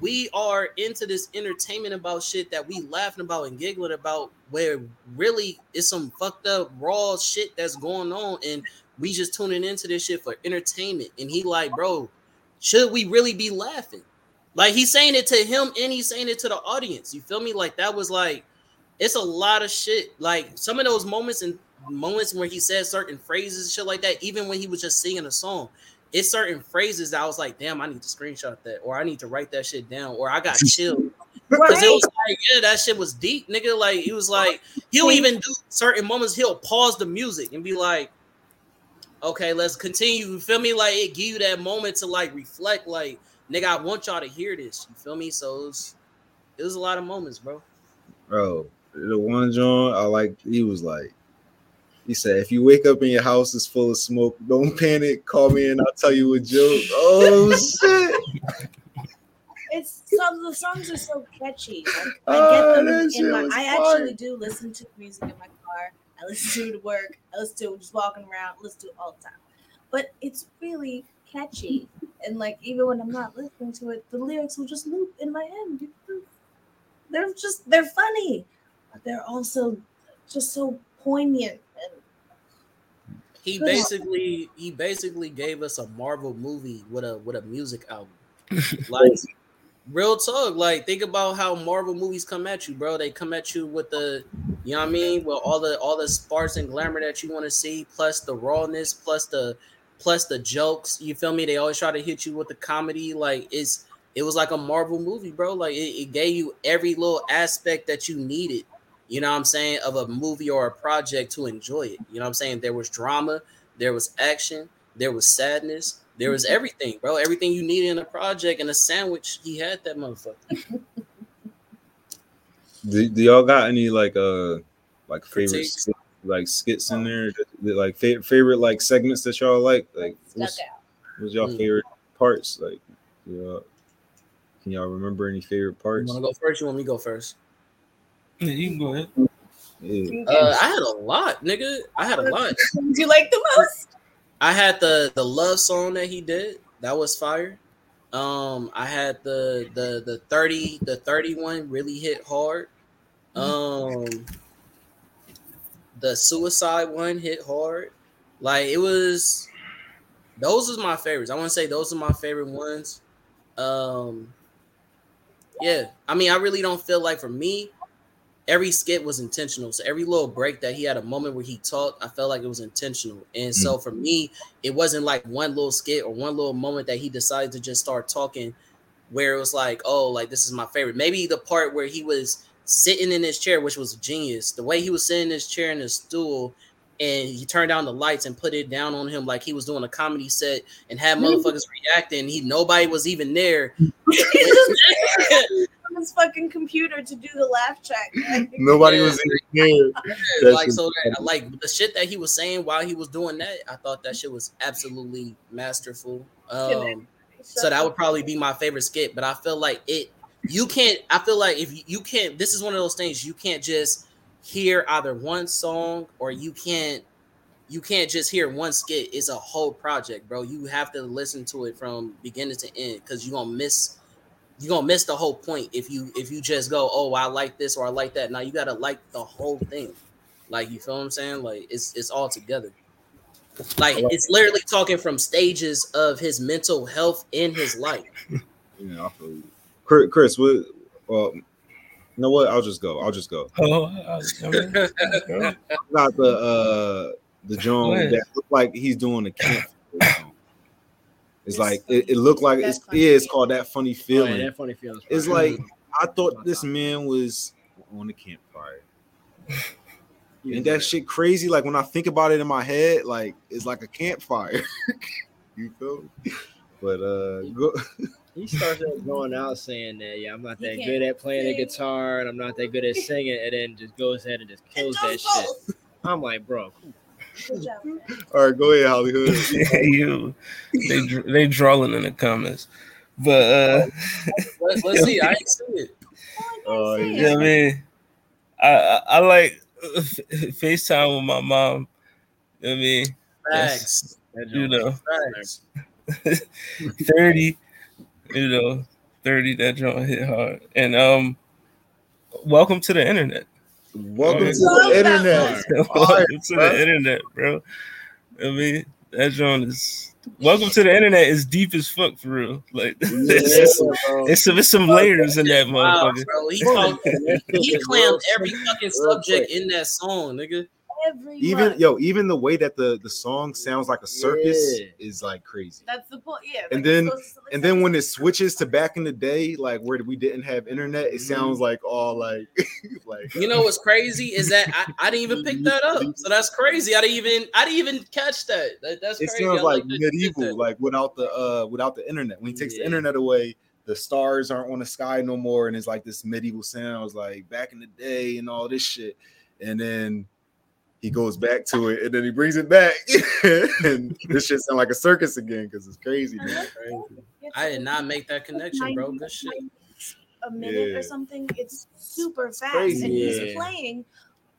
we are into this entertainment about shit that we laughing about and giggling about where really it's some fucked up raw shit that's going on and we just tuning into this shit for entertainment. And he like, bro, should we really be laughing? Like he's saying it to him and he's saying it to the audience. You feel me? Like that was like it's a lot of shit. Like some of those moments and moments where he said certain phrases, shit like that, even when he was just singing a song. It's certain phrases that I was like, damn, I need to screenshot that, or I need to write that shit down, or I got [LAUGHS] chilled. Because it was like, yeah, that shit was deep, nigga. Like, he was like, he'll even do certain moments, he'll pause the music and be like, okay, let's continue. You feel me? Like, it give you that moment to like reflect, like, nigga, I want y'all to hear this. You feel me? So it was, it was a lot of moments, bro. Bro, the one John I like, he was like, He said, "If you wake up and your house is full of smoke, don't panic. Call me and I'll tell you a joke." [LAUGHS] Oh shit! It's some the songs are so catchy. Like, I get ah, them that in my. I fire. actually do listen to music in my car. I listen to it at work. I listen to it just walking around. I Listen to it all the time. But it's really catchy, and like even when I'm not listening to it, the lyrics will just loop in my head. They're just they're funny, but they're also just so poignant and He Good. basically he basically gave us a Marvel movie with a with a music album. [LAUGHS] Like real talk. Like think about how Marvel movies come at you, bro. They come at you with the you know what I mean, with all the all the sparks and glamour that you want to see, plus the rawness, plus the plus the jokes. You feel me? They always try to hit you with the comedy. Like it's it was like a Marvel movie, bro. Like it, it gave you every little aspect that you needed. You know what I'm saying of a movie or a project to enjoy it. You know what I'm saying? There was drama, there was action, there was sadness, there was everything, bro. Everything you needed in a project and a sandwich. He had that motherfucker. [LAUGHS] Do, do y'all got any like uh like favorite Critiques? Skit, like skits in there? that- that, Like fa- favorite like segments that y'all like? Like what's, out. what's y'all Mm. favorite parts? Like yeah. Can y'all remember any favorite parts? You parts? want to go first? You want me to go first? Yeah, you can go ahead. Yeah. Uh, I had a lot, nigga. I had a lot. [LAUGHS] Do you like the most? I had the the love song that he did. That was fire. Um, I had the the the 30 the 31 really hit hard. Um the suicide one hit hard. Like it was those was my favorites. I want to say those are my favorite ones. Um yeah, I mean I really don't feel like for me every skit was intentional. So every little break that he had a moment where he talked, I felt like it was intentional. And so for me, it wasn't like one little skit or one little moment that he decided to just start talking where it was like, oh, like this is my favorite. Maybe the part where he was sitting in his chair, which was genius. The way he was sitting in his chair in his stool and he turned down the lights and put it down on him like he was doing a comedy set and had motherfuckers reacting. He nobody was even there. [LAUGHS] [LAUGHS] on his fucking computer to do the laugh track. Like, Nobody Yeah. was in here. [LAUGHS] That like so that, like the shit that he was saying while he was doing that, I thought that shit was absolutely masterful. Um so that would probably be my favorite skit, but I feel like it you can't I feel like if you, you can't this is one of those things you can't just hear either one song or you can't you can't just hear one skit. It's a whole project, bro. You have to listen to it from beginning to end because you're gonna miss you're gonna miss the whole point if you if you just go, oh, I like this or I like that. Now you gotta like the whole thing. Like you feel what I'm saying? Like it's it's all together. Like it's literally talking from stages of his mental health in his life. Yeah, I feel you. Chris, Chris, what? Well, you know what? I'll just go. I'll just go. Oh, I, I mean, go. Got the uh the Go Joan ahead. that looked like he's doing a camp. [LAUGHS] It's It's like it, it looked like it's yeah, it's called that funny Oh, yeah, feeling. that funny feeling. It's like I thought this man was on the campfire. [LAUGHS] Ain't that shit crazy? Like when I think about it in my head, like it's like a campfire. [LAUGHS] you feel? me? But uh, go, He starts going out saying that, yeah, I'm not that good at playing the guitar and I'm not that good at singing, and then just goes ahead and just kills that does shit. I'm like, bro, Good job. all right, go ahead, Hollywood. [LAUGHS] Yeah, you. They dr- they drawing in the comments, but uh, Let's, [LAUGHS] let's see. I ain't see it. Oh, I can't say yeah, I mean, I I, I like uh, FaceTime with my mom. You know what I mean, Facts. that you know, Facts. [LAUGHS] thirty, you know, thirty. That joint hit hard, and um, welcome to the internet. Welcome to the internet. [LAUGHS] welcome to bro. the internet, bro. I mean, that joint is welcome to the internet is deep as fuck for real. Like [LAUGHS] it's, just, it's some it's some layers in that Wow, motherfucker. bro. He, talked, he [LAUGHS] clammed every fucking subject in that song, nigga. Every Even month. yo, even the way that the the song sounds like a circus Yeah. is like crazy. That's the point. Yeah. And like, then- it's supposed to And then when it switches to back in the day, like where we didn't have internet, it sounds like all like [LAUGHS] like You know what's crazy is that I, I didn't even pick that up. So that's crazy. I didn't even I didn't even catch that. that that's it crazy. sounds I like that you did medieval, like without the uh without the internet. When he takes the internet away, the stars aren't on the sky no more, and it's like this medieval sounds like back in the day and all this shit. And then he goes back to it and then he brings it back. [LAUGHS] and this shit sound like a circus again because it's crazy. Man. I did not make that connection, bro. Good shit. A minute Yeah. or something. It's super fast, crazy. and Yeah. he's playing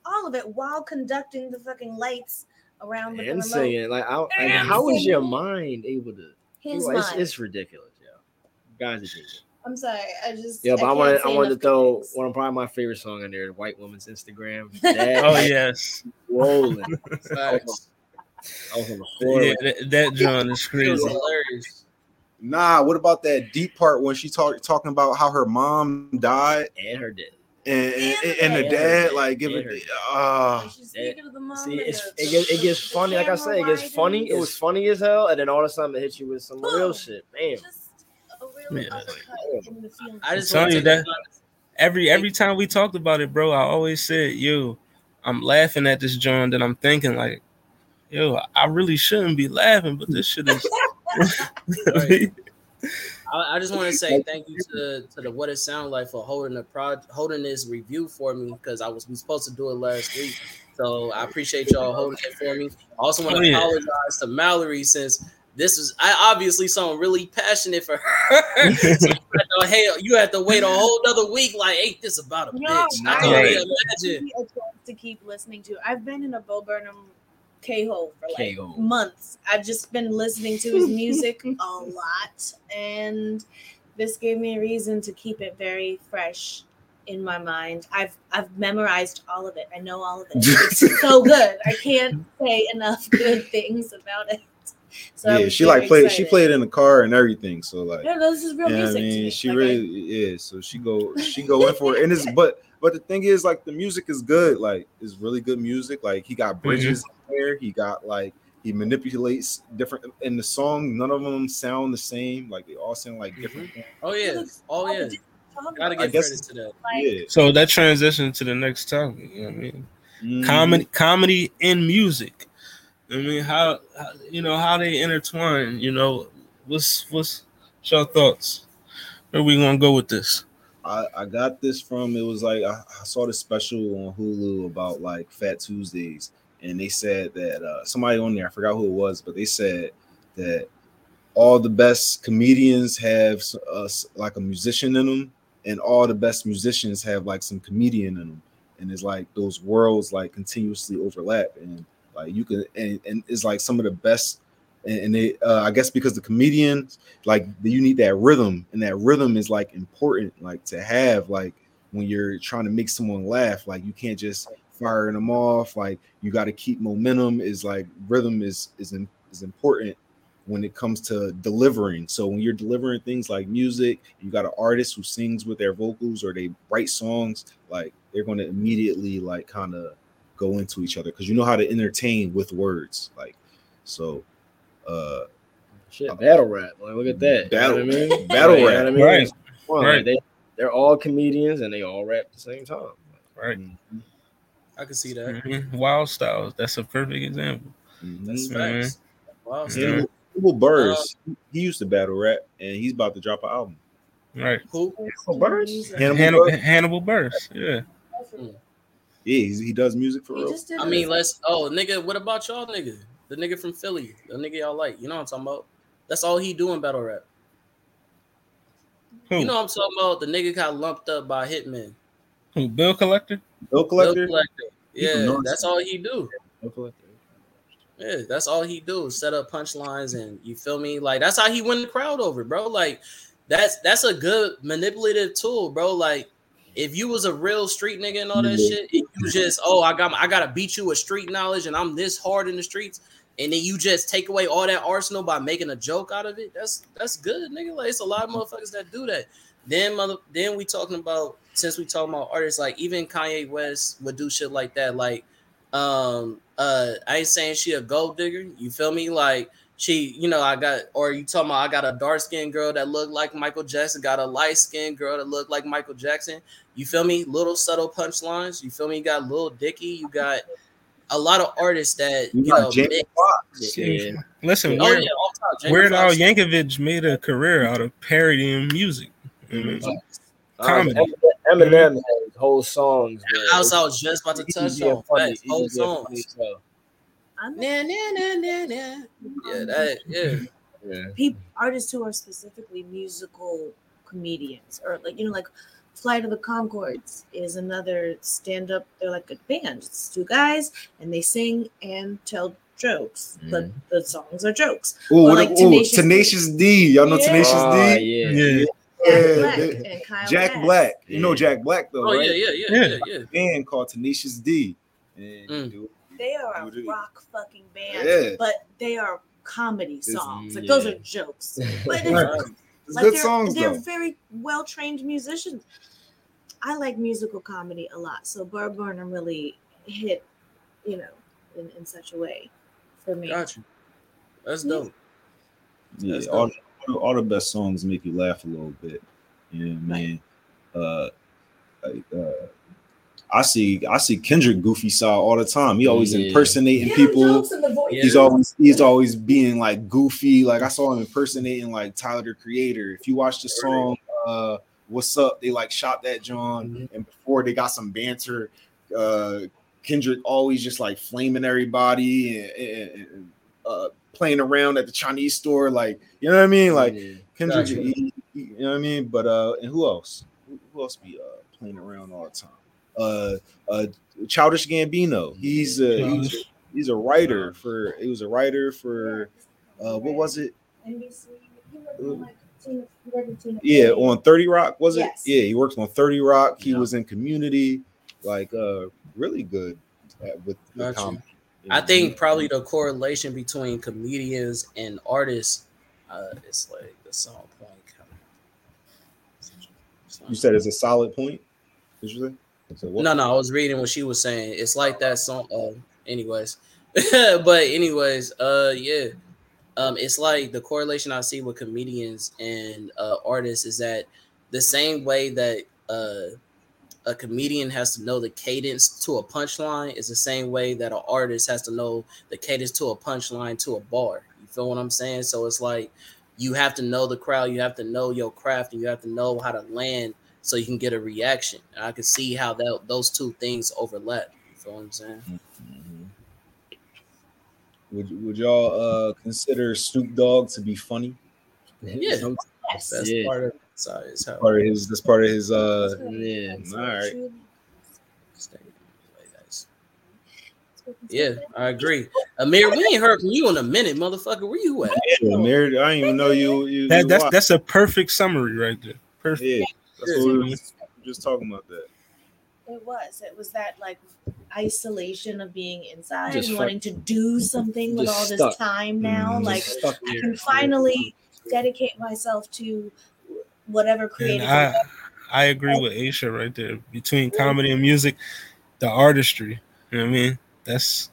all of it while conducting the fucking lights around the and remote. singing like, I, like And how is your singing. mind able to? His Like, it's, mind. it's ridiculous, yo. Guys are genius. I'm sorry. I just Yeah, but I can't want to. I want to throw good things. one of probably my favorite song in there, "White Woman's Instagram." [LAUGHS] That Oh yes, rolling. [LAUGHS] Facts. I was on the floor. yeah, that, that John is crazy. hilarious. Nah, what about that deep part when she talk, talking about how her mom died and her dad. and and, And and the dad dad. like give And it her uh And she's speaking of the mom See, and it gets it gets funny. Like I camera say, it gets funny. It was funny as hell, and then all of a sudden it hits you with some real shit. Man. Just a Yeah. uppercut in the feeling. I just I'm want to telling you that- Every every time we talked about it, bro, I always said, "Yo, I'm laughing at this John." That I'm thinking like, "Yo, I really shouldn't be laughing, but this shit is." [LAUGHS] [LAUGHS] Right. I, I just want to say thank you to, to the What It Sound Like for holding the pro holding this review for me because I was we supposed to do it last week. So I appreciate y'all holding it for me. I also want to Oh, yeah. apologize to Mallory since this is I obviously something really passionate for her. [LAUGHS] so you, had to, hey, you had to wait a whole other week. Like, ain't this about a No, bitch? I I can Right. only imagine. a chance to keep listening to. I've been in a Bo Burnham K hole for like K-hole. months. I've just been listening to his music [LAUGHS] a lot, and this gave me a reason to keep it very fresh in my mind. I've I've memorized all of it. I know all of it. [LAUGHS] It's so good. I can't say enough good things about it. So yeah, she like very played she excited. played in the car and everything. So like Yeah, this is real Yeah, I music. to mean, me. she Like, really is. So she go, she go in for it, and it's [LAUGHS] but but the thing is, like the music is good. Like it's really good music. Like he got bridges in there. He got like he manipulates different in the song. None of them sound the same. Like they all sound like different. things. Oh yeah, oh yeah. Gotta I give guess- credit to that. Like, Yeah. so that transition to the next topic. You know what I mean? Mhm. comedy comedy and music i mean how, how you know how they intertwine you know what's what's your thoughts? Where we gonna go with this? I, I got this from it was like I, I saw this special on Hulu about like Fat Tuesdays, and they said that uh, somebody on there I forgot who it was, but they said that all the best comedians have s- uh, like a musician in them, and all the best musicians have like some comedian in them, and it's like those worlds like continuously overlap, and like you can and, and it's like some of the best. And and they, uh, I guess, because the comedians like you need that rhythm and that rhythm is like important like to have like when you're trying to make someone laugh like you can't just firing them off like you got to keep momentum is like rhythm is is is important when it comes to delivering so when you're delivering things like music you got an artist who sings with their vocals or they write songs like they're going to immediately like kind of go into each other because you know how to entertain with words like so uh Shit, battle rap. Like, look at that. Battle- you know what I mean? [LAUGHS] battle Like, you know rap. what I mean? Right. It's fun. Like, they, they're all comedians and they all rap at the same time. right I can see that. Mhm. wild styles that's a perfect example That's mhm. Mhm. facts. Wow, Yeah. still. Hugo, Hugo Buress, he used to battle rap, and he's about to drop an album. right Who? Buress? Hannibal hannibal, Buress? hannibal Buress yeah Yeah, he's, he does music for He real. just did I a- mean, let's. Oh, nigga, what about y'all, nigga? The nigga from Philly, the nigga y'all like. You know what I'm talking about? That's all he doing battle rap. who, You know what I'm talking about? The nigga got lumped up by Hitman. who bill collector Bill Bill Collector. Collector. He from Yeah, that's all he do. Okay. Yeah, that's all he do. Set up punchlines and you feel me? Like that's how he win the crowd over, bro. Like that's that's a good manipulative tool, bro. Like if you was a real street nigga and all that Yeah. shit, you just oh I got I gotta beat you with street knowledge and I'm this hard in the streets, and then you just take away all that arsenal by making a joke out of it. That's that's good, nigga. Like it's a lot of motherfuckers that do that. Then mother, then we talking about since we talking about artists like even Kanye West would do shit like that. Like, um, uh, I ain't saying she a gold digger. You feel me? Like she, you know, I got or you talking about I got a dark skinned girl that looked like Michael Jackson, got a light skinned girl that looked like Michael Jackson. You feel me? Little subtle punchlines. You feel me? You got Lil Dicky. You got a lot of artists that You you know. Jamie mix- Foxx. Yeah. listen Oh Weird, yeah, all Weird Al Yankovic made a career out of parodying music Mhm. Uh, Comedy. Eminem has whole songs. man. I was, I was just about to touch Easy on funny, whole easy and songs. So, I'm Nah, nah, nah, nah, nah. Yeah, that yeah. yeah. people artists who are specifically musical comedians or like you know like flight of the Conchords is another stand-up they're like a band it's two guys and they sing and tell jokes but the songs are jokes Oh, Or what like ooh, Tenacious Tenacious, D. Y'all know Yeah. Tenacious Oh, D? yeah. Yeah. Jack Yeah, Black and Kyle Jack Gass. Black. You know Jack Black though, Oh right? yeah, yeah, yeah, Yeah. yeah, yeah. Band called Tenacious D. And Mm. dude, they are a rock fucking band Yeah. but they are comedy It's- songs like those are jokes [LAUGHS] but it's, Right. it's like good they're, songs they're though. very well trained musicians. I like musical comedy a lot, so Bo Burnham really hit, you know, in, in such a way for me. Got you. That's dope. Yeah, That's all, all, all the best songs make you laugh a little bit. You know what I mean? Uh, like, uh, I see I see Kendrick goofy side all the time. He always Yeah. impersonating Yeah, people. in the voice. Yeah. He's always he's always being like goofy. Like I saw him impersonating like Tyler the Creator. If you watch the song uh What's Up, they like shot that John Mhm. and before they got some banter. Uh Kendrick always just like flaming everybody and, and- and, uh playing around at the Chinese store, like you know what I mean? Like Yeah. Kendrick, Gotcha. he- he- you know what I mean? But uh, and who else? Who, who else be uh playing around all the time? Uh, uh, Childish Gambino. He's a he's, a- he's a writer for. He was a writer for. Uh, what was it? NBC. He worked on, like, Tina- he worked with Tina Yeah, on Thirty Rock. Was it? Yes. Yeah, he worked on Thirty Rock. He Yeah. was in Community. Like uh, really good at, with, with Gotcha. comedy. I think probably the correlation between comedians and artists uh is like the solid point. you said it's a solid point. Did you say? So? No, no, I was reading what she was saying. It's like that song. Uh, anyways, [LAUGHS] but anyways, uh, yeah, um, it's like the correlation I see with comedians and uh, artists is that the same way that uh, a comedian has to know the cadence to a punchline is the same way that an artist has to know the cadence to a punchline to a bar. You feel what I'm saying? So it's like you have to know the crowd, you have to know your craft, and you have to know how to land so you can get a reaction. And I can see how that those two things overlap. You feel what I'm saying? Mhm. Would would y'all uh consider Snoop Dogg to be funny? Yeah. Some- That's Yeah. part of the side is how Part of his that's part of his uh yeah. all right. Yeah, I agree. Amir, we ain't heard from you in a minute, motherfucker. Where you at? Yeah, married. I didn't even know you. you That, that's watched. that's a perfect summary right there. Perfect. yeah. That's what we were just, just talking about that. It was. It was that like isolation of being inside Just and fuck- wanting to do something with just all this stuck. time now. Mhm. Like I there. can finally dedicate myself to whatever And creative. I I agree with Aisha right there. Between comedy and music, the artistry. You know what I mean? That's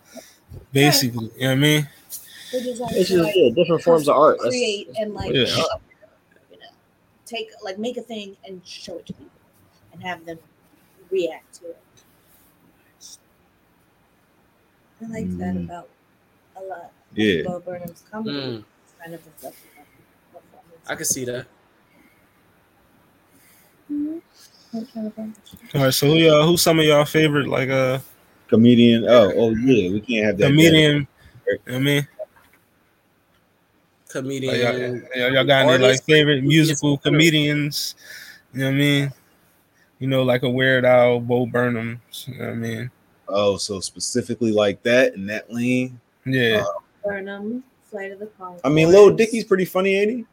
basically, you know what I mean? It's just like, yeah, different forms of art. That's- create and like Yeah. You know take like make a thing and show it to people and have them react to it. I like that Mm. about a lot. Yeah. About Burnham's comedy. Mm, It's kind of reflective of what that means. I can see that. What kind of thing? All right, so who y'all who's some of y'all favorite like uh Comedian. Oh, oh yeah, we can't have that. comedian? You know what I mean? Comedian. Like, y'all, y'all- y'all got any like favorite musical comedians? You know what I mean? You know, like a Weird Al, Bo Burnham. You know what I mean? Oh, so specifically like that in that lane. Yeah. Uh, Burnham, Flight of the Conchords. I mean, Lil Dicky's pretty funny, ain't he?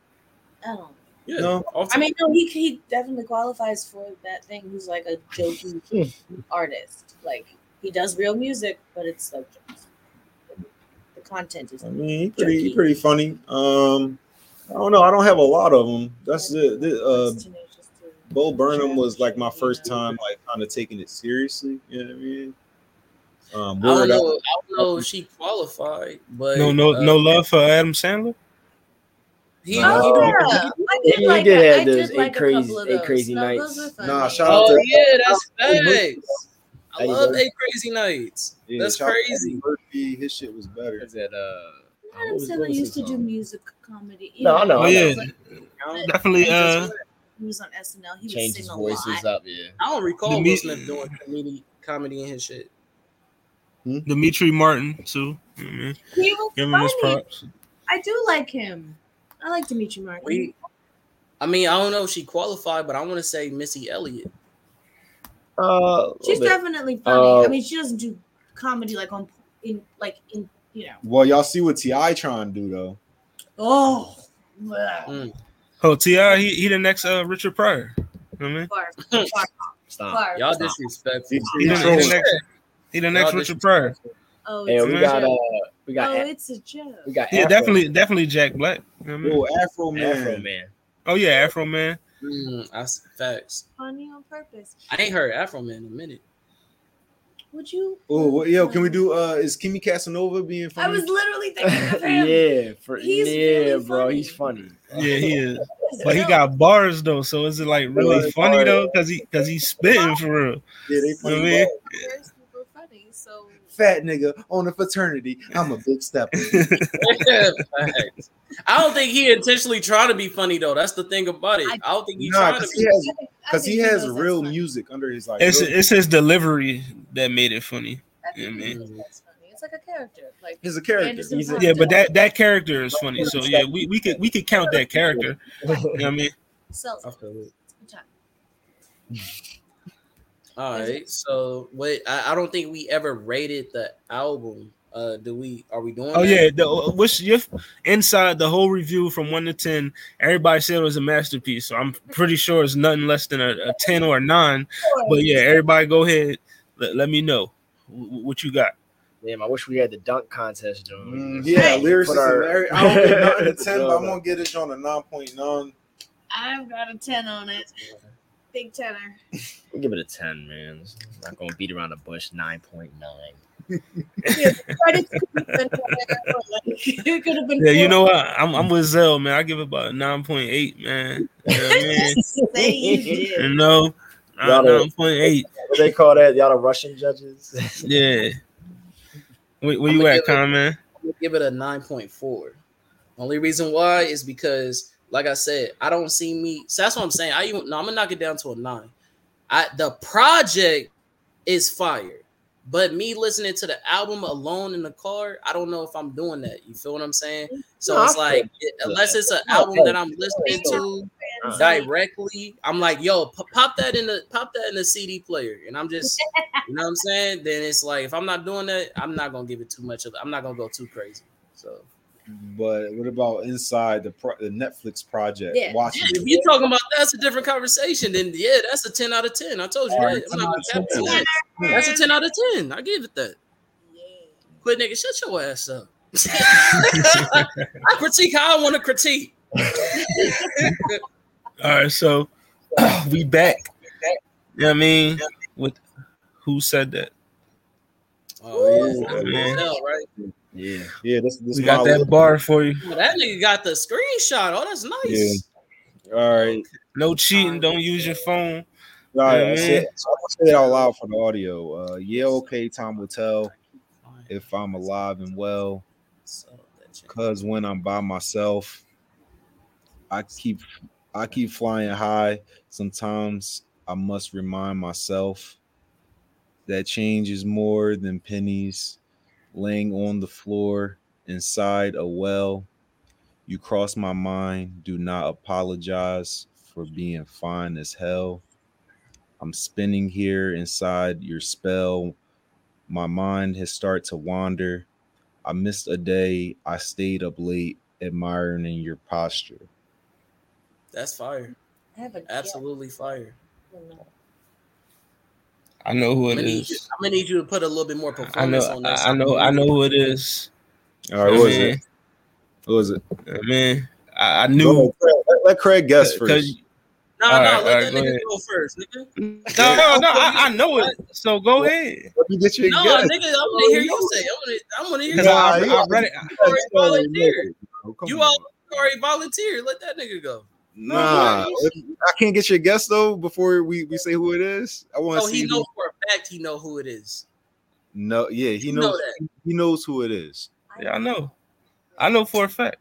I don't. yeah. No. I mean, no, he he definitely qualifies for that thing. He's like a jokey [LAUGHS] artist. Like he does real music, but it's like jokes. The content is. I mean, he pretty, he pretty funny. Um, I don't know. I don't have a lot of them. That's it. The, Uh, It's tenacious too. Bo Burnham was like my first time, like kind of taking it seriously. You know what I mean? Um, I don't know. I don't know if she qualified, but No, no, uh, no love for Adam Sandler. He, No. he Oh, yeah. I did He like did a- have I those did eight like a crazy- couple eight crazy No, nights. those were Nah, funny. shout out Oh to- yeah, that's How facts. I doing? love eight crazy nights. yeah, That's shout out to crazy. Murphy. His shit was better. Is that uh? Adam Sandler used his to do music comedy. No, I know, Oh I know. yeah, definitely. Uh, he was on SNL. He Change was his singing a voices lot. up. Yeah. I don't recall The Will me- Smith doing comedy, comedy in his shit. Demetri Martin too. Mhm. He was Give him his props. I do like him. I like Demetri Martin. We, I mean, I don't know if she qualified, but I want to say Missy Elliott. Uh, She's definitely funny. Uh, I mean, she doesn't do comedy like on in like in you know. Well, y'all see what Ti trying to do though. Oh, wow. Mm. Oh, Ti, he, he the next uh, Richard Pryor. You know what I mean, Far, far, [LAUGHS] Stop. far. Y'all Stop. disrespectful. He- he the, he the next, he the next Y'all Richard Pryor. Oh, Hey, it's we a got uh, joke. we got oh, A- it's a joke. we got Yeah, Afro, definitely, definitely Jack Black. You know what I mean? Yo, Afro man. Afro man. Oh yeah, Afro Man. Mm, that's facts. Funny on purpose. I ain't heard Afro Man in a minute. Would you? Oh, what, yo, can we do? Uh, is Kimmy Casanova being funny? I was literally thinking of [LAUGHS] him. yeah, for, He's yeah, really bro, funny. he's funny. Yeah, he is. [LAUGHS] But he got bars though, so is it like really Yeah, funny bars. though? Cause he cause he's spitting for real. yeah, they You know funny. what I mean? They're super funny. So Fat nigga on the fraternity. I'm a big stepper. [LAUGHS] I don't think he intentionally trying to be funny though. That's the thing about it. I- I don't think he's Nah, trying to because be. he has I think- I because he think has knows that's real funny. music under his like. It's it's his delivery that made it funny. I think Yeah, he man. that's funny. It's like a character. Like he's a character. He's a- Yeah, but that that character is funny. So yeah, we, we could we could count that character. [LAUGHS] You know what I mean? sells I it. feel it. Good time. All right. So wait, I, I don't think we ever rated the album. Uh, do we? Are we doing? Oh that? yeah, the what's your inside the whole review from one to ten? Everybody said it was a masterpiece, so I'm pretty sure it's nothing less than a, a ten or a nine. But yeah, everybody go ahead. Let, let me know Wh- wh- what you got. Damn, I wish we had the dunk contest doing. Mm, yeah, Hey. lyricism. Put our- I don't get nothing to [LAUGHS] ten, but I'm gonna get it on a nine point nine. I've got a ten on it. Big tenner. We'll give it a ten, man. It's not gonna beat around the bush. Nine point nine. Credit to the tenner, like, [LAUGHS] It could have been. Yeah, you know what? I'm I'm with Zell, man. I give it about nine point eight, man. You know what I mean? [LAUGHS] You [LAUGHS] You know, uh, Y'all nine point eight. What they call that? Y'all the Russian judges? Yeah. Where, where you at, give Con man? I'm gonna give it a nine point four. Only reason why is because, like I said, I don't see me. So that's what I'm saying. I even no, I'm gonna knock it down to a nine. I the project is fire, but me listening to the album alone in the car, I don't know if I'm doing that. You feel what I'm saying? So No, it's like it- unless it's an album that I'm listening to Uh, directly, I'm like, yo, pop that in the pop that in the CD player, and I'm just, [LAUGHS] you know what I'm saying? Then it's like if I'm not doing that, I'm not gonna give it too much of. I'm not gonna go too crazy. So. But what about inside the pro- the Netflix project? Yeah. Watching If you're talking about that's a different conversation, then yeah, that's a 10 out of 10. I told you All that. right, I'm not 10 out of cap to 10. That's a 10 out of 10. I give it that. Yeah. Quit nigga, shut your ass up. [LAUGHS] I critique how I want to critique. [LAUGHS] All right, so [CLEARS THROAT] we back. You know what I mean? With who said that? Oh yeah, Oh, man. Tell, right? Yeah. yeah, this this We got my- that bar for you. Well, that nigga got the screenshot. Oh, that's nice. Yeah. All right, No cheating. Don't use your phone. all right. Yeah, I say, so I'm gonna say it out loud for the audio. Uh, yeah, okay. Time will tell if I'm alive and well. So, that shit. Cause when I'm by myself, I keep I keep flying high. Sometimes I must remind myself that change is more than pennies laying on the floor inside a well. You cross my mind. Do not apologize for being fine as hell. I'm spinning here inside your spell. My mind has started to wander. I missed a day. I stayed up late admiring your posture. That's fire. I have a Absolutely fire. Guess. I know who I'm it you. I'm gonna need you to put a little bit more I know. on that. I know. I know who it is. All right, what was it? What was it? Uh, man, I, I knew. ahead, Craig. Let, let Craig guess first. No, All no, right, let right, that go nigga ahead. go first, nigga. no, no, no. I, I know it. So go ahead. Let me get your No, guess. nigga, I want to hear you say. it. I want to. I want to hear you. Nah, I, you I read it. already volunteered. Come You on. all already volunteered. Let that nigga go. Nah, I can't get your guess though before we, we say who it is. I want to So see. he who- knows for a fact he know who it is. no, yeah, he You knows. know. He knows who it is. Yeah, I know. I know for a fact.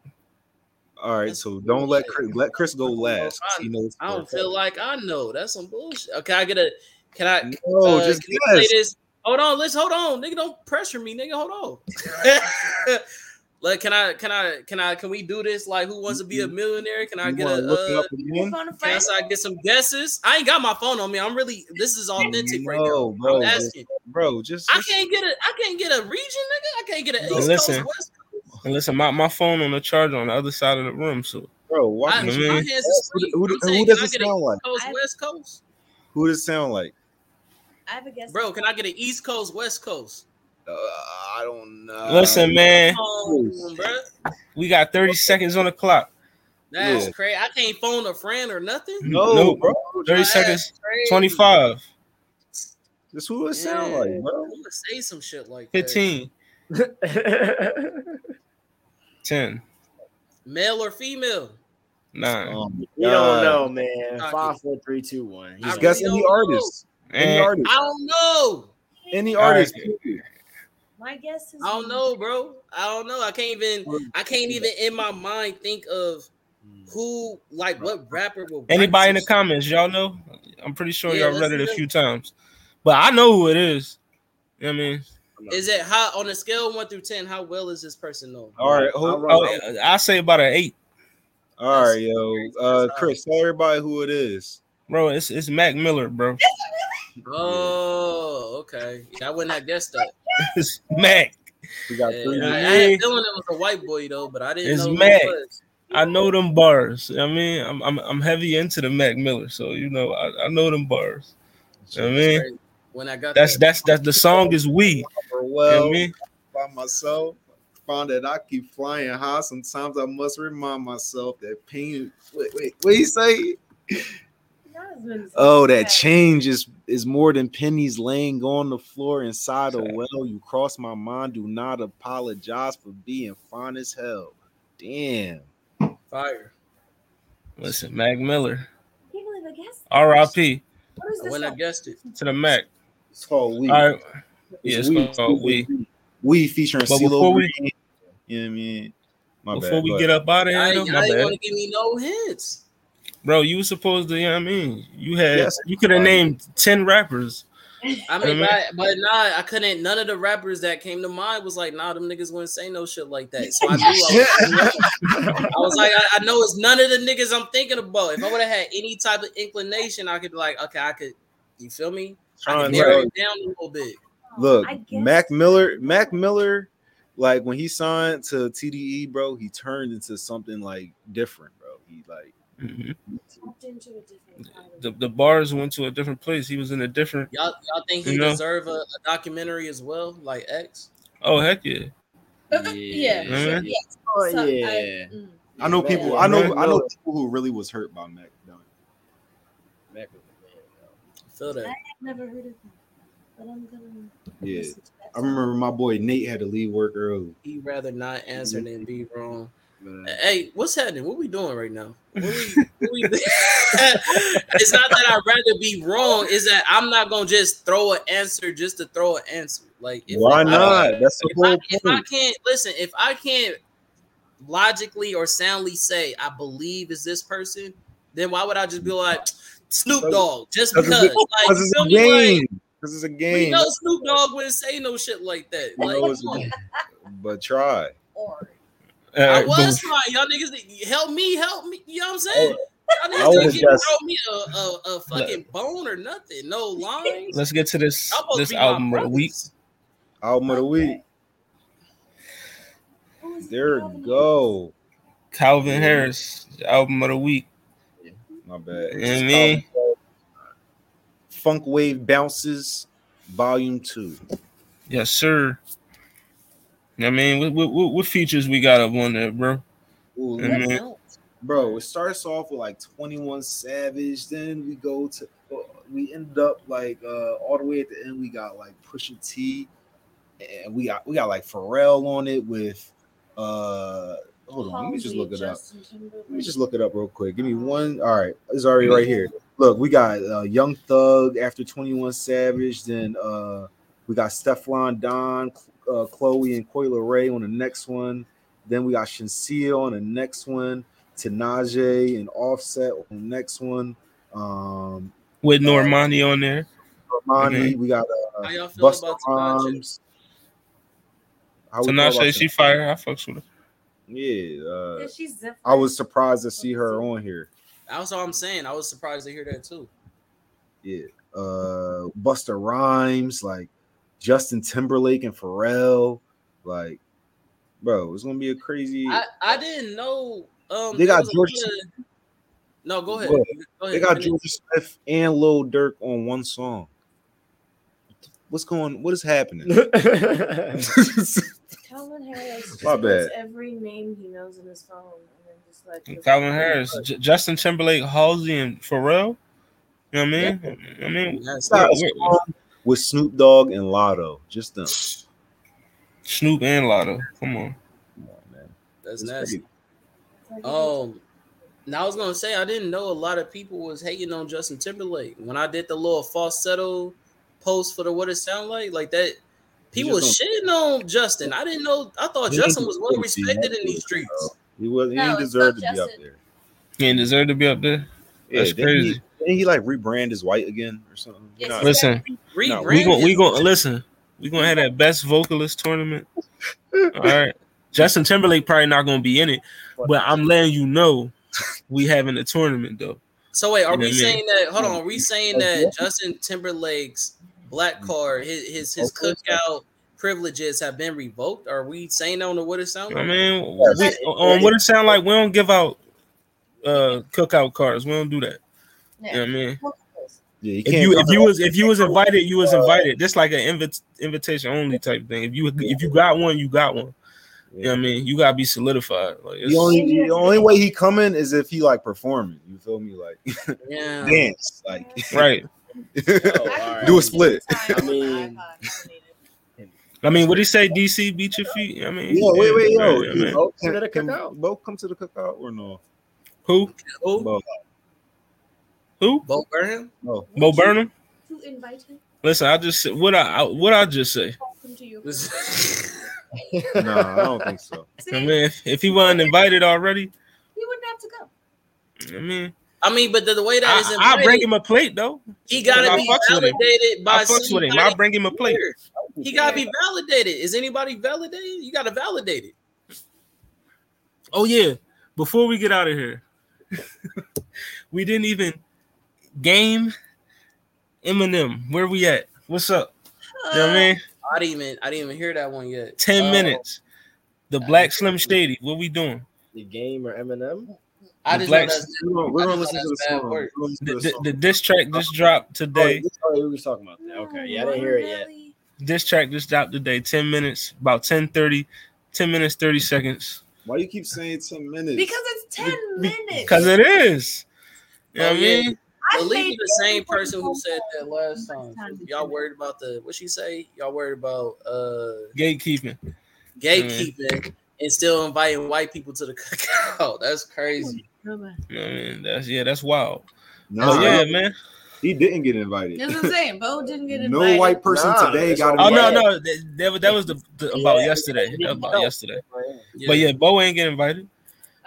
All right, so don't let. Chris, let Chris go last. I- He knows I don't for a feel like I know. That's some bullshit. Okay, I get a. Can I? fact. No, uh, just can I say guess. this? Hold on, let's hold on, nigga. Don't pressure me, nigga. Hold on. [LAUGHS] [LAUGHS] like, can I? Can I? Can I? Can we do this? Like, who wants to be a millionaire? Can I You get a? wanna Uh, up again? Phone a can I, so I get some guesses? I ain't got my phone on me. I'm really. This is authentic right now. bro, I'm asking. bro. Just, I can't get a. I can't get a region, nigga. I can't get an No, East listen. Coast, West Coast. And listen, my, my phone on the charger on the other side of the room. So bro. Why I, can't I my hands is who, free. who, I'm who does it get sound like? Coast, I- West Coast? Who does it sound like? I have a guess. Bro, can I get an East Coast, West Coast? Uh, I don't know. listen, man, Come we got 30 seconds on the clock. That's Yeah. crazy. I can't phone a friend or nothing. No, No, bro. 30 That's seconds, crazy. 25, That's who it sound like, bro. I'm gonna say some shit like 15, you [LAUGHS] 10. Male or female? 9. Oh my don't know, man. Cocky. Five, four, three, two, one. He's I Just on guess really any artist. Any artist. I don't know. Any All right. Artist. period. My guess is. I don't know, bro. I don't know. I can't even. I can't even in my mind think of who, like, what rapper will. anybody in the comments, y'all know? I'm pretty sure Yeah, y'all read it a few times. But I know who it is. You know what I mean? Is it how on a scale of one through ten? How well is this person known? All right, hold, I'll Oh, I say about an eight, all right, yo. Uh, Chris, tell everybody who it is. Bro. It's it's Mac Miller, bro. Oh, okay. Yeah, I wouldn't have guessed that. It's Mac. We got Yeah, three. I, I had a feeling it was a white boy though, but I didn't It's know who Mac. it was. I know them bars. I mean, I'm I'm I'm heavy into the Mac Miller, so you know I, I know them bars. You know I mean, Crazy. When I got that's that, that's that's the song is we. You know well, I mean? by myself. Found that I keep flying high. Sometimes I must remind myself that pain. Wait, wait, what you say? Oh, that change is is more than pennies laying on the floor inside a well. You cross my mind. Do not apologize for being fine as hell. Damn. fire. Listen, Mac Miller, Can't believe I guessed. R.I.P. What is? When I one? guessed it, to the Mac. It's called we. All right, yeah, it's we. called we. We featuring But CeeLo before we- Green. You know what I mean? My Before bad, we but- get up out of here, I though, my didn't bad. want to give me no hints. Bro. You were supposed to. You know what I mean? You had Yes. you could have named ten rappers. I mean, but, but nah, I couldn't. None of the rappers that came to mind was like, nah, them niggas wouldn't say no shit like that. So I knew. I was, I was like, I, I know it's none of the niggas I'm thinking about. If I would have had any type of inclination, I could be like, okay, I could. You feel me? I Trying could to- narrow it down a little bit. Oh, Look, Mac Miller, Mac Miller, like when he signed to TDE, bro, he turned into something like different, bro. He like Mhm. Tapped into a different kind of- The the bars went to a different place. He was in a different. Y'all, y'all think he You know? deserve a, a documentary as well, like X? Oh heck yeah! Yeah. Mhm. Yes. Oh, So, I- yeah. mm. I know people, I know, I know people who really was hurt by Mac. Dillon. Mac was the man, though. I feel that. I've never heard of him, but I'm gonna. Yeah, listen to that I remember my boy Nate had to leave work early. He'd rather not answer than be wrong. Man. Hey, what's happening? What we doing right now? What we, [LAUGHS] what we, [LAUGHS] it's not that I'd rather be wrong. Is that I'm not gonna just throw an answer just to throw an answer. Like if, Why if I- not? That's the if I, whole if I can't listen, if I can't logically or soundly say I believe is this person, then why would I just be like Snoop Dogg just Because because? it's, Like, because you it's a game. Because it's a we game. know Snoop Dogg wouldn't say no shit like that. Like, know it's a come on. game. But try. Or I uh, but- was trying. Y'all niggas help me, help me. You know what I'm oh, saying? Y'all I niggas would've didn't just- throw me a, a, a fucking bone or nothing. No lines. let's get to this this to be my album of the week. Album of the week. There we go. Calvin Harris album of the week. My bad. You know what I mean? Funk Wav Bounces, Volume Two. Yes, sir. You know what I mean, what, what, what, what features we got up on there, bro? Ooh, look- Bro, it starts off with like 21 Savage, then we go to we end up like uh all the way at the end we got like Pusha T and we got we got like Pharrell on it with uh hold on, let me just look it up. Let me just look it up real quick. Give me one. All right, it's already right here. Look, we got uh, Young Thug after 21 Savage. Then uh, we got Stefflon Don, uh, Chloe, and Coi Leray on the next one. Then we got Shenseea on the next one, Tinashe and Offset on the next one. Um, with Normani on there. Normani, Mhm. we got How uh, y'all feel Busta about Tinashe? Rhymes. How we feel about Tinashe, she fire. I fucks with her. Yeah, uh, Yeah, she's. I was surprised to see her on here. That's all I'm saying. I was surprised to hear that too. Yeah, uh, Busta Rhymes, like Justin Timberlake and Pharrell, like, bro, it's gonna be a crazy. I, I didn't know. Um, They got George- lot of- No, go ahead. What? Go ahead. they got George Jorja Smith and Lil Durk on one song. What's going? What is happening? [LAUGHS] [LAUGHS] Calvin Harris just My puts bad. every name he knows in his phone and then just like Calvin Harris, J- Justin Timberlake, Halsey, and Pharrell. You know what I mean? I mean, That's Got a Wait, wait. song with Snoop Dogg and Latto, just them. Snoop and Latto. Come on. Come on, man. that's It's nasty. crazy. Um, now I was gonna say I didn't know a lot of people was hating on Justin Timberlake when I did the little falsetto post for the what it sound like, like that. People was shitting on Justin. I didn't know. I thought Justin was well deserve to be respected in these streets. bro. He was. He No, didn't it's deserve not to be up there. He didn't deserve to be up there. Yeah, That's didn't crazy. He, he like rebrand his white again or something? Yes, Nah, he Listen, Rebrand we going we his- going listen. We gonna have that best vocalist tournament. [LAUGHS] All right. Justin Timberlake probably not gonna be in it, but I'm letting you know we having a tournament though. So wait, are You know we what I mean? saying that? Hold on, are we saying that Justin Timberlake's black card, his his, his cookout privileges have been revoked? Are we saying that on the what it sound I mean, we, on what it sound like, we don't give out uh cookout cards. We don't do that. You know what I mean? Yeah, he If can't you if you was if you was invited, you was invited. Just like an invit, invitation only type thing. If you if you got one, you got one. You know what I mean? You gotta be solidified. Like it's, The only the only way he coming is if he like performing. You feel me? Like Yeah. [LAUGHS] dance, like right. [LAUGHS] Oh, all right. do a split. I mean- I mean, what did he say? DC beat your feet. I mean, Yo, wait, wait, yo, right, I you mean, both to the can cookout? both come to the cookout or no? who? Who? Both. Who? Bo Burnham? No. Bo Burnham. to invite him. Listen, I just said what I, I what I just say. Welcome to your [LAUGHS] No, I don't think so. [LAUGHS] I mean, if, if he wasn't invited already, He wouldn't have to go. I mean, I mean, but the, the way that is I, invited, I bring him a plate though. he gotta be fucks with him. validated by I fucks with him. I somebody bring him a plate. He gotta be validated. Is anybody validated? You gotta validate it. Oh yeah. Before we get out of here, [LAUGHS] we didn't even game Eminem. Where we at? What's up? You know what I mean? I didn't even I didn't even hear that one yet. Ten Uh, minutes. The Black Slim Shady. What we doing? The game or Eminem? I The just Black- know that's We're gonna, we're gonna listen to the bad song. work. We're gonna listen The, to the the, song. the diss track just dropped today. Oh, we were talking about that. Okay, yeah, I didn't hear it yet. This track just dropped today. 10 minutes, about 10 30, 10 minutes, 30 seconds. Why you keep saying ten minutes? Because it's 10 minutes. Because it is. You know Oh, what I yeah. mean? I believe the same person who said that last time. time Y'all worried about the what she say? Y'all worried about uh Gatekeeping. gatekeeping and still inviting white people to the [LAUGHS] cookout. That's crazy. You know what I mean? That's yeah, that's wild. no, But yeah, man. he didn't get invited. That's what I'm saying. Bo [LAUGHS] didn't get invited. No white person Nah, today that's got Oh invited. no, no, that, that, was- that was the, the about Yeah, yesterday. That was about yesterday. Yeah. But yeah, Bo ain't get invited.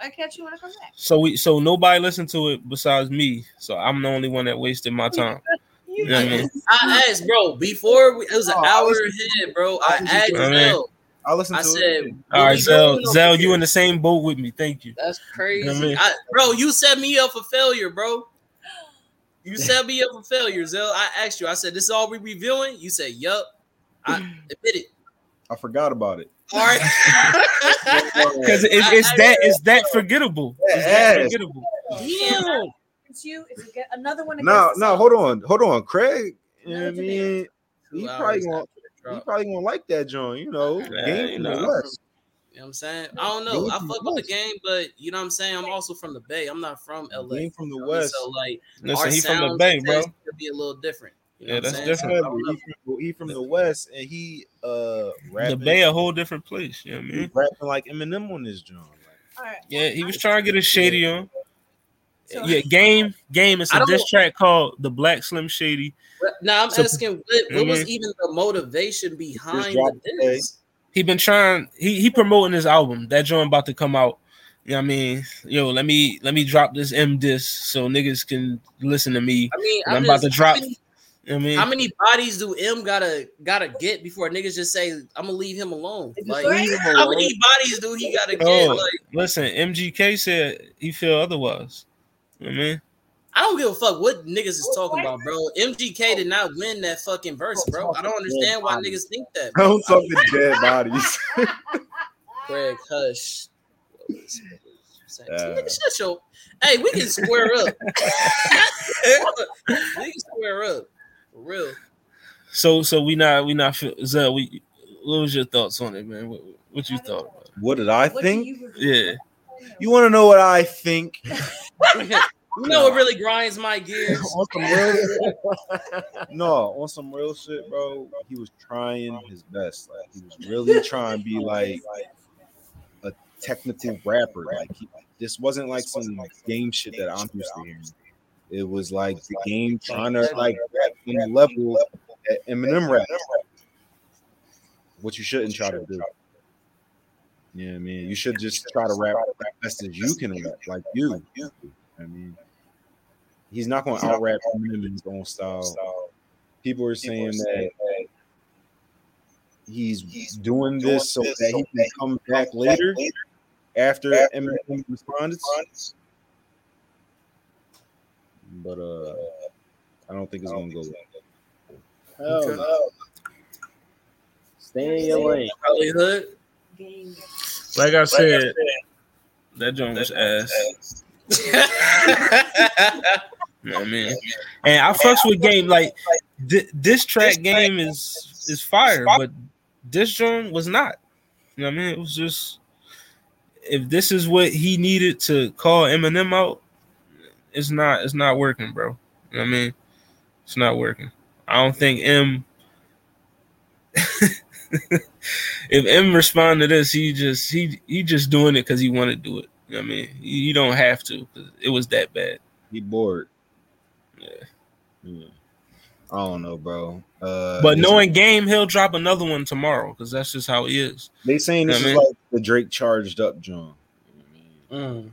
I catch you when I come back. So we so nobody listened to it besides me. So I'm the only one that wasted my time. [LAUGHS] You You know what I mean? I asked, bro, before we, it was an Oh, hour listened ahead, bro. I asked I mean- Zell. I listened I said, it. All right, we Zell, Zell, you in the same boat with me. Thank you. That's crazy. You know I mean? I, bro, you set me up for failure, bro. You set me up for failure, Zell. I asked you. I said, "This is all we reviewing." You said, "Yup." I [CLEARS THROAT] admit it. I forgot about it. All right. [LAUGHS] Because it's, it's that it's that forgettable. It's that Yes. forgettable. Damn. It's you. It's a, another one. No, no, hold on, hold on, Craig. You know what I mean? He probably hours gonna he probably gonna like that joint, you know. Yeah, game you from know. the West. You know what I'm saying? I don't know. I fuck with the game, but you know what I'm saying? I'm also from the Bay. I'm not from LA. Game from the You know, West. So like Listen, our he from the Bay, and bro. tastes could be a little different. You know Yeah, that's saying? So, different. I don't. He from, he from the West, and he uh The Bay, a whole different place. You know what I mean? rapping like Eminem on this joint. Like, All right. Yeah, he was trying to get a shady on. So- Yeah, game, game. It's a don't- diss track called "The Black Slim Shady." But now I'm So- asking, what, what was even the motivation behind dropped the he been trying. He he promoting his album. That joint about to come out. You know what I mean? Yo, let me let me drop this M disc so niggas can listen to me. I mean, I'm, I'm, about to drop- How many, You know what I mean? how many bodies do M gotta gotta get before niggas just say I'm gonna leave him alone? Like, leave him how many bodies do he gotta oh, get? Oh. Like, Listen, MGK said he feel otherwise. You know I mean? I don't give a fuck what niggas is talking about, bro. MGK did not win that fucking verse, bro. I don't understand why niggas think that. Bro. Don't talk to dead bodies. [LAUGHS] Greg, hush. Yeah. Shut your. Hey, we can square up. [LAUGHS] [LAUGHS] we can square up. For real. So so we not we not feel Zell, we what was your thoughts on it, man? What, what you thought about it? what did I What think? you? Yeah. You want to know what I think? [LAUGHS] [LAUGHS] You know what really grinds my gears? [LAUGHS] on some real shit. No, on some real shit, bro. He was trying his best. Like he was really trying to be like a technical rapper. Like he, this wasn't like some game shit that I'm used to hearing. It was like the game trying to like rap on the level that Eminem rap. What you shouldn't try to do. Yeah, I mean, you should just try to rap as best as you can rap, like you. I mean, he's not going to out rap Eminem in his own style. People are saying that he's doing this so that he can come back later after Eminem responded. But uh, I don't think it's going to go. well. Hell no. Stay in your lane. Probably hood. Game. Like I said, that joint was ass. [LAUGHS] You know what I mean? And I fucks with game like thi- this track game is is fire, but this joint was not. You know what I mean? It was just if this is what he needed to call Eminem out, it's not it's not working, bro. You know what I mean? It's not working. I don't think M [LAUGHS] if M respond to this, he just he he just doing it because he want to do it. You know what I mean? You, you don't have to 'cause it was that bad. He bored. Yeah. Yeah. I don't know, bro. Uh, But this- knowing game, he'll drop another one tomorrow because that's just how he is. they saying this Yeah, is man. like the Drake charged up John. i Mm.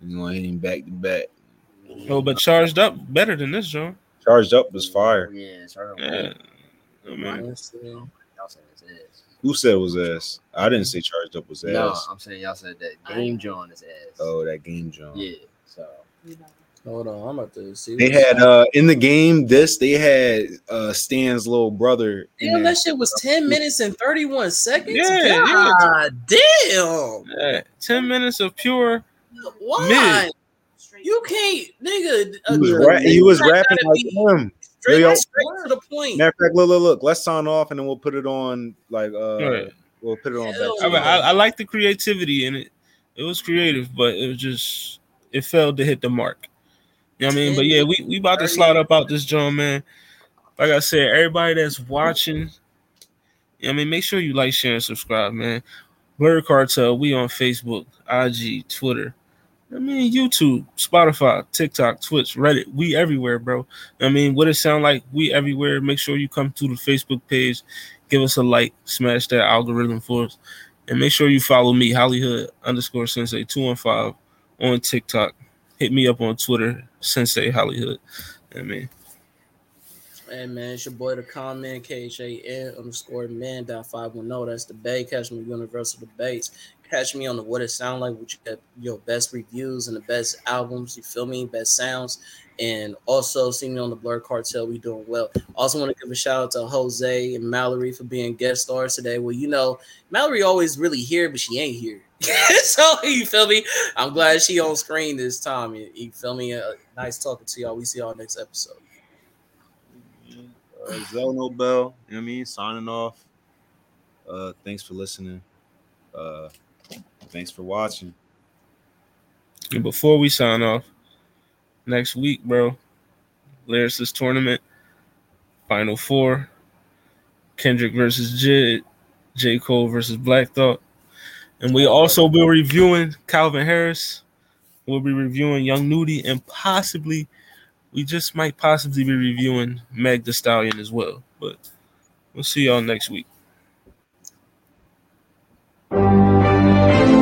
You know, hitting back to back. Oh, but charged up better than this, John. Charged up was fire. Yeah, sorry. Yeah. I mean, Honestly. Y'all said it's ass. Who said it was ass? I didn't say charged up was ass. No, I'm saying y'all said that game John is ass. Oh, that game John. yeah. So Hold on, I'm about to see. They had uh in the game this they had uh Stan's little brother in Damn, there. that shit was 10 minutes and 31 seconds. Yeah, yeah. God damn. yeah, ten minutes of pure. Why? You can't, nigga. uh, He was, uh, ra- he was rapping like be him. Straight, Yo, yo. straight to the point. Matter of fact, look, look, look. Let's sign off and then we'll put it on like uh Right. we'll put it on back. I, mean, I, I like the creativity in it. It was creative, but it was just it failed to hit the mark. You know what I mean? But yeah, we, we about to slide up out this joint, man. Like I said, everybody that's watching, you know I mean, make sure you like, share, and subscribe, man. Blur Cartel, we on Facebook, IG, Twitter. I mean, YouTube, Spotify, TikTok, Twitch, Reddit. We everywhere, bro. I mean, what it sound like? We everywhere. Make sure you come to the Facebook page, give us a like, smash that algorithm for us, and make sure you follow me, Hollywood underscore Sensei two one five on TikTok. Hit me up on Twitter, Sensei Hollywood. I mean, Hey man, it's your boy the comment KHAN underscore man dot five one zero. That's the Bay. Catch me Universal Debates. Catch me on the What It Sound Like, which you your best reviews and the best albums. You feel me? Best sounds. And also see me on the Blur Cartel. We doing well. Also want to give a shout out to Jose and Mallory for being guest stars today. Well, you know, Mallory always really here, but she ain't here. [LAUGHS] so you feel me? I'm glad she on screen this time. You, you feel me? Uh, nice talking to y'all. We see y'all next episode. Uh, Zell Nobel, you know what I mean? Signing off. Uh thanks for listening. Uh thanks for watching. and before we sign off, next week, bro, Lyricist tournament, Final Four, Kendrick versus JID, J. Cole versus Black Thought. And we also will be reviewing Calvin Harris. We'll be reviewing Young Nudy and possibly, we just might possibly be reviewing Meg the Stallion as well. But we'll see y'all next week. Thank you.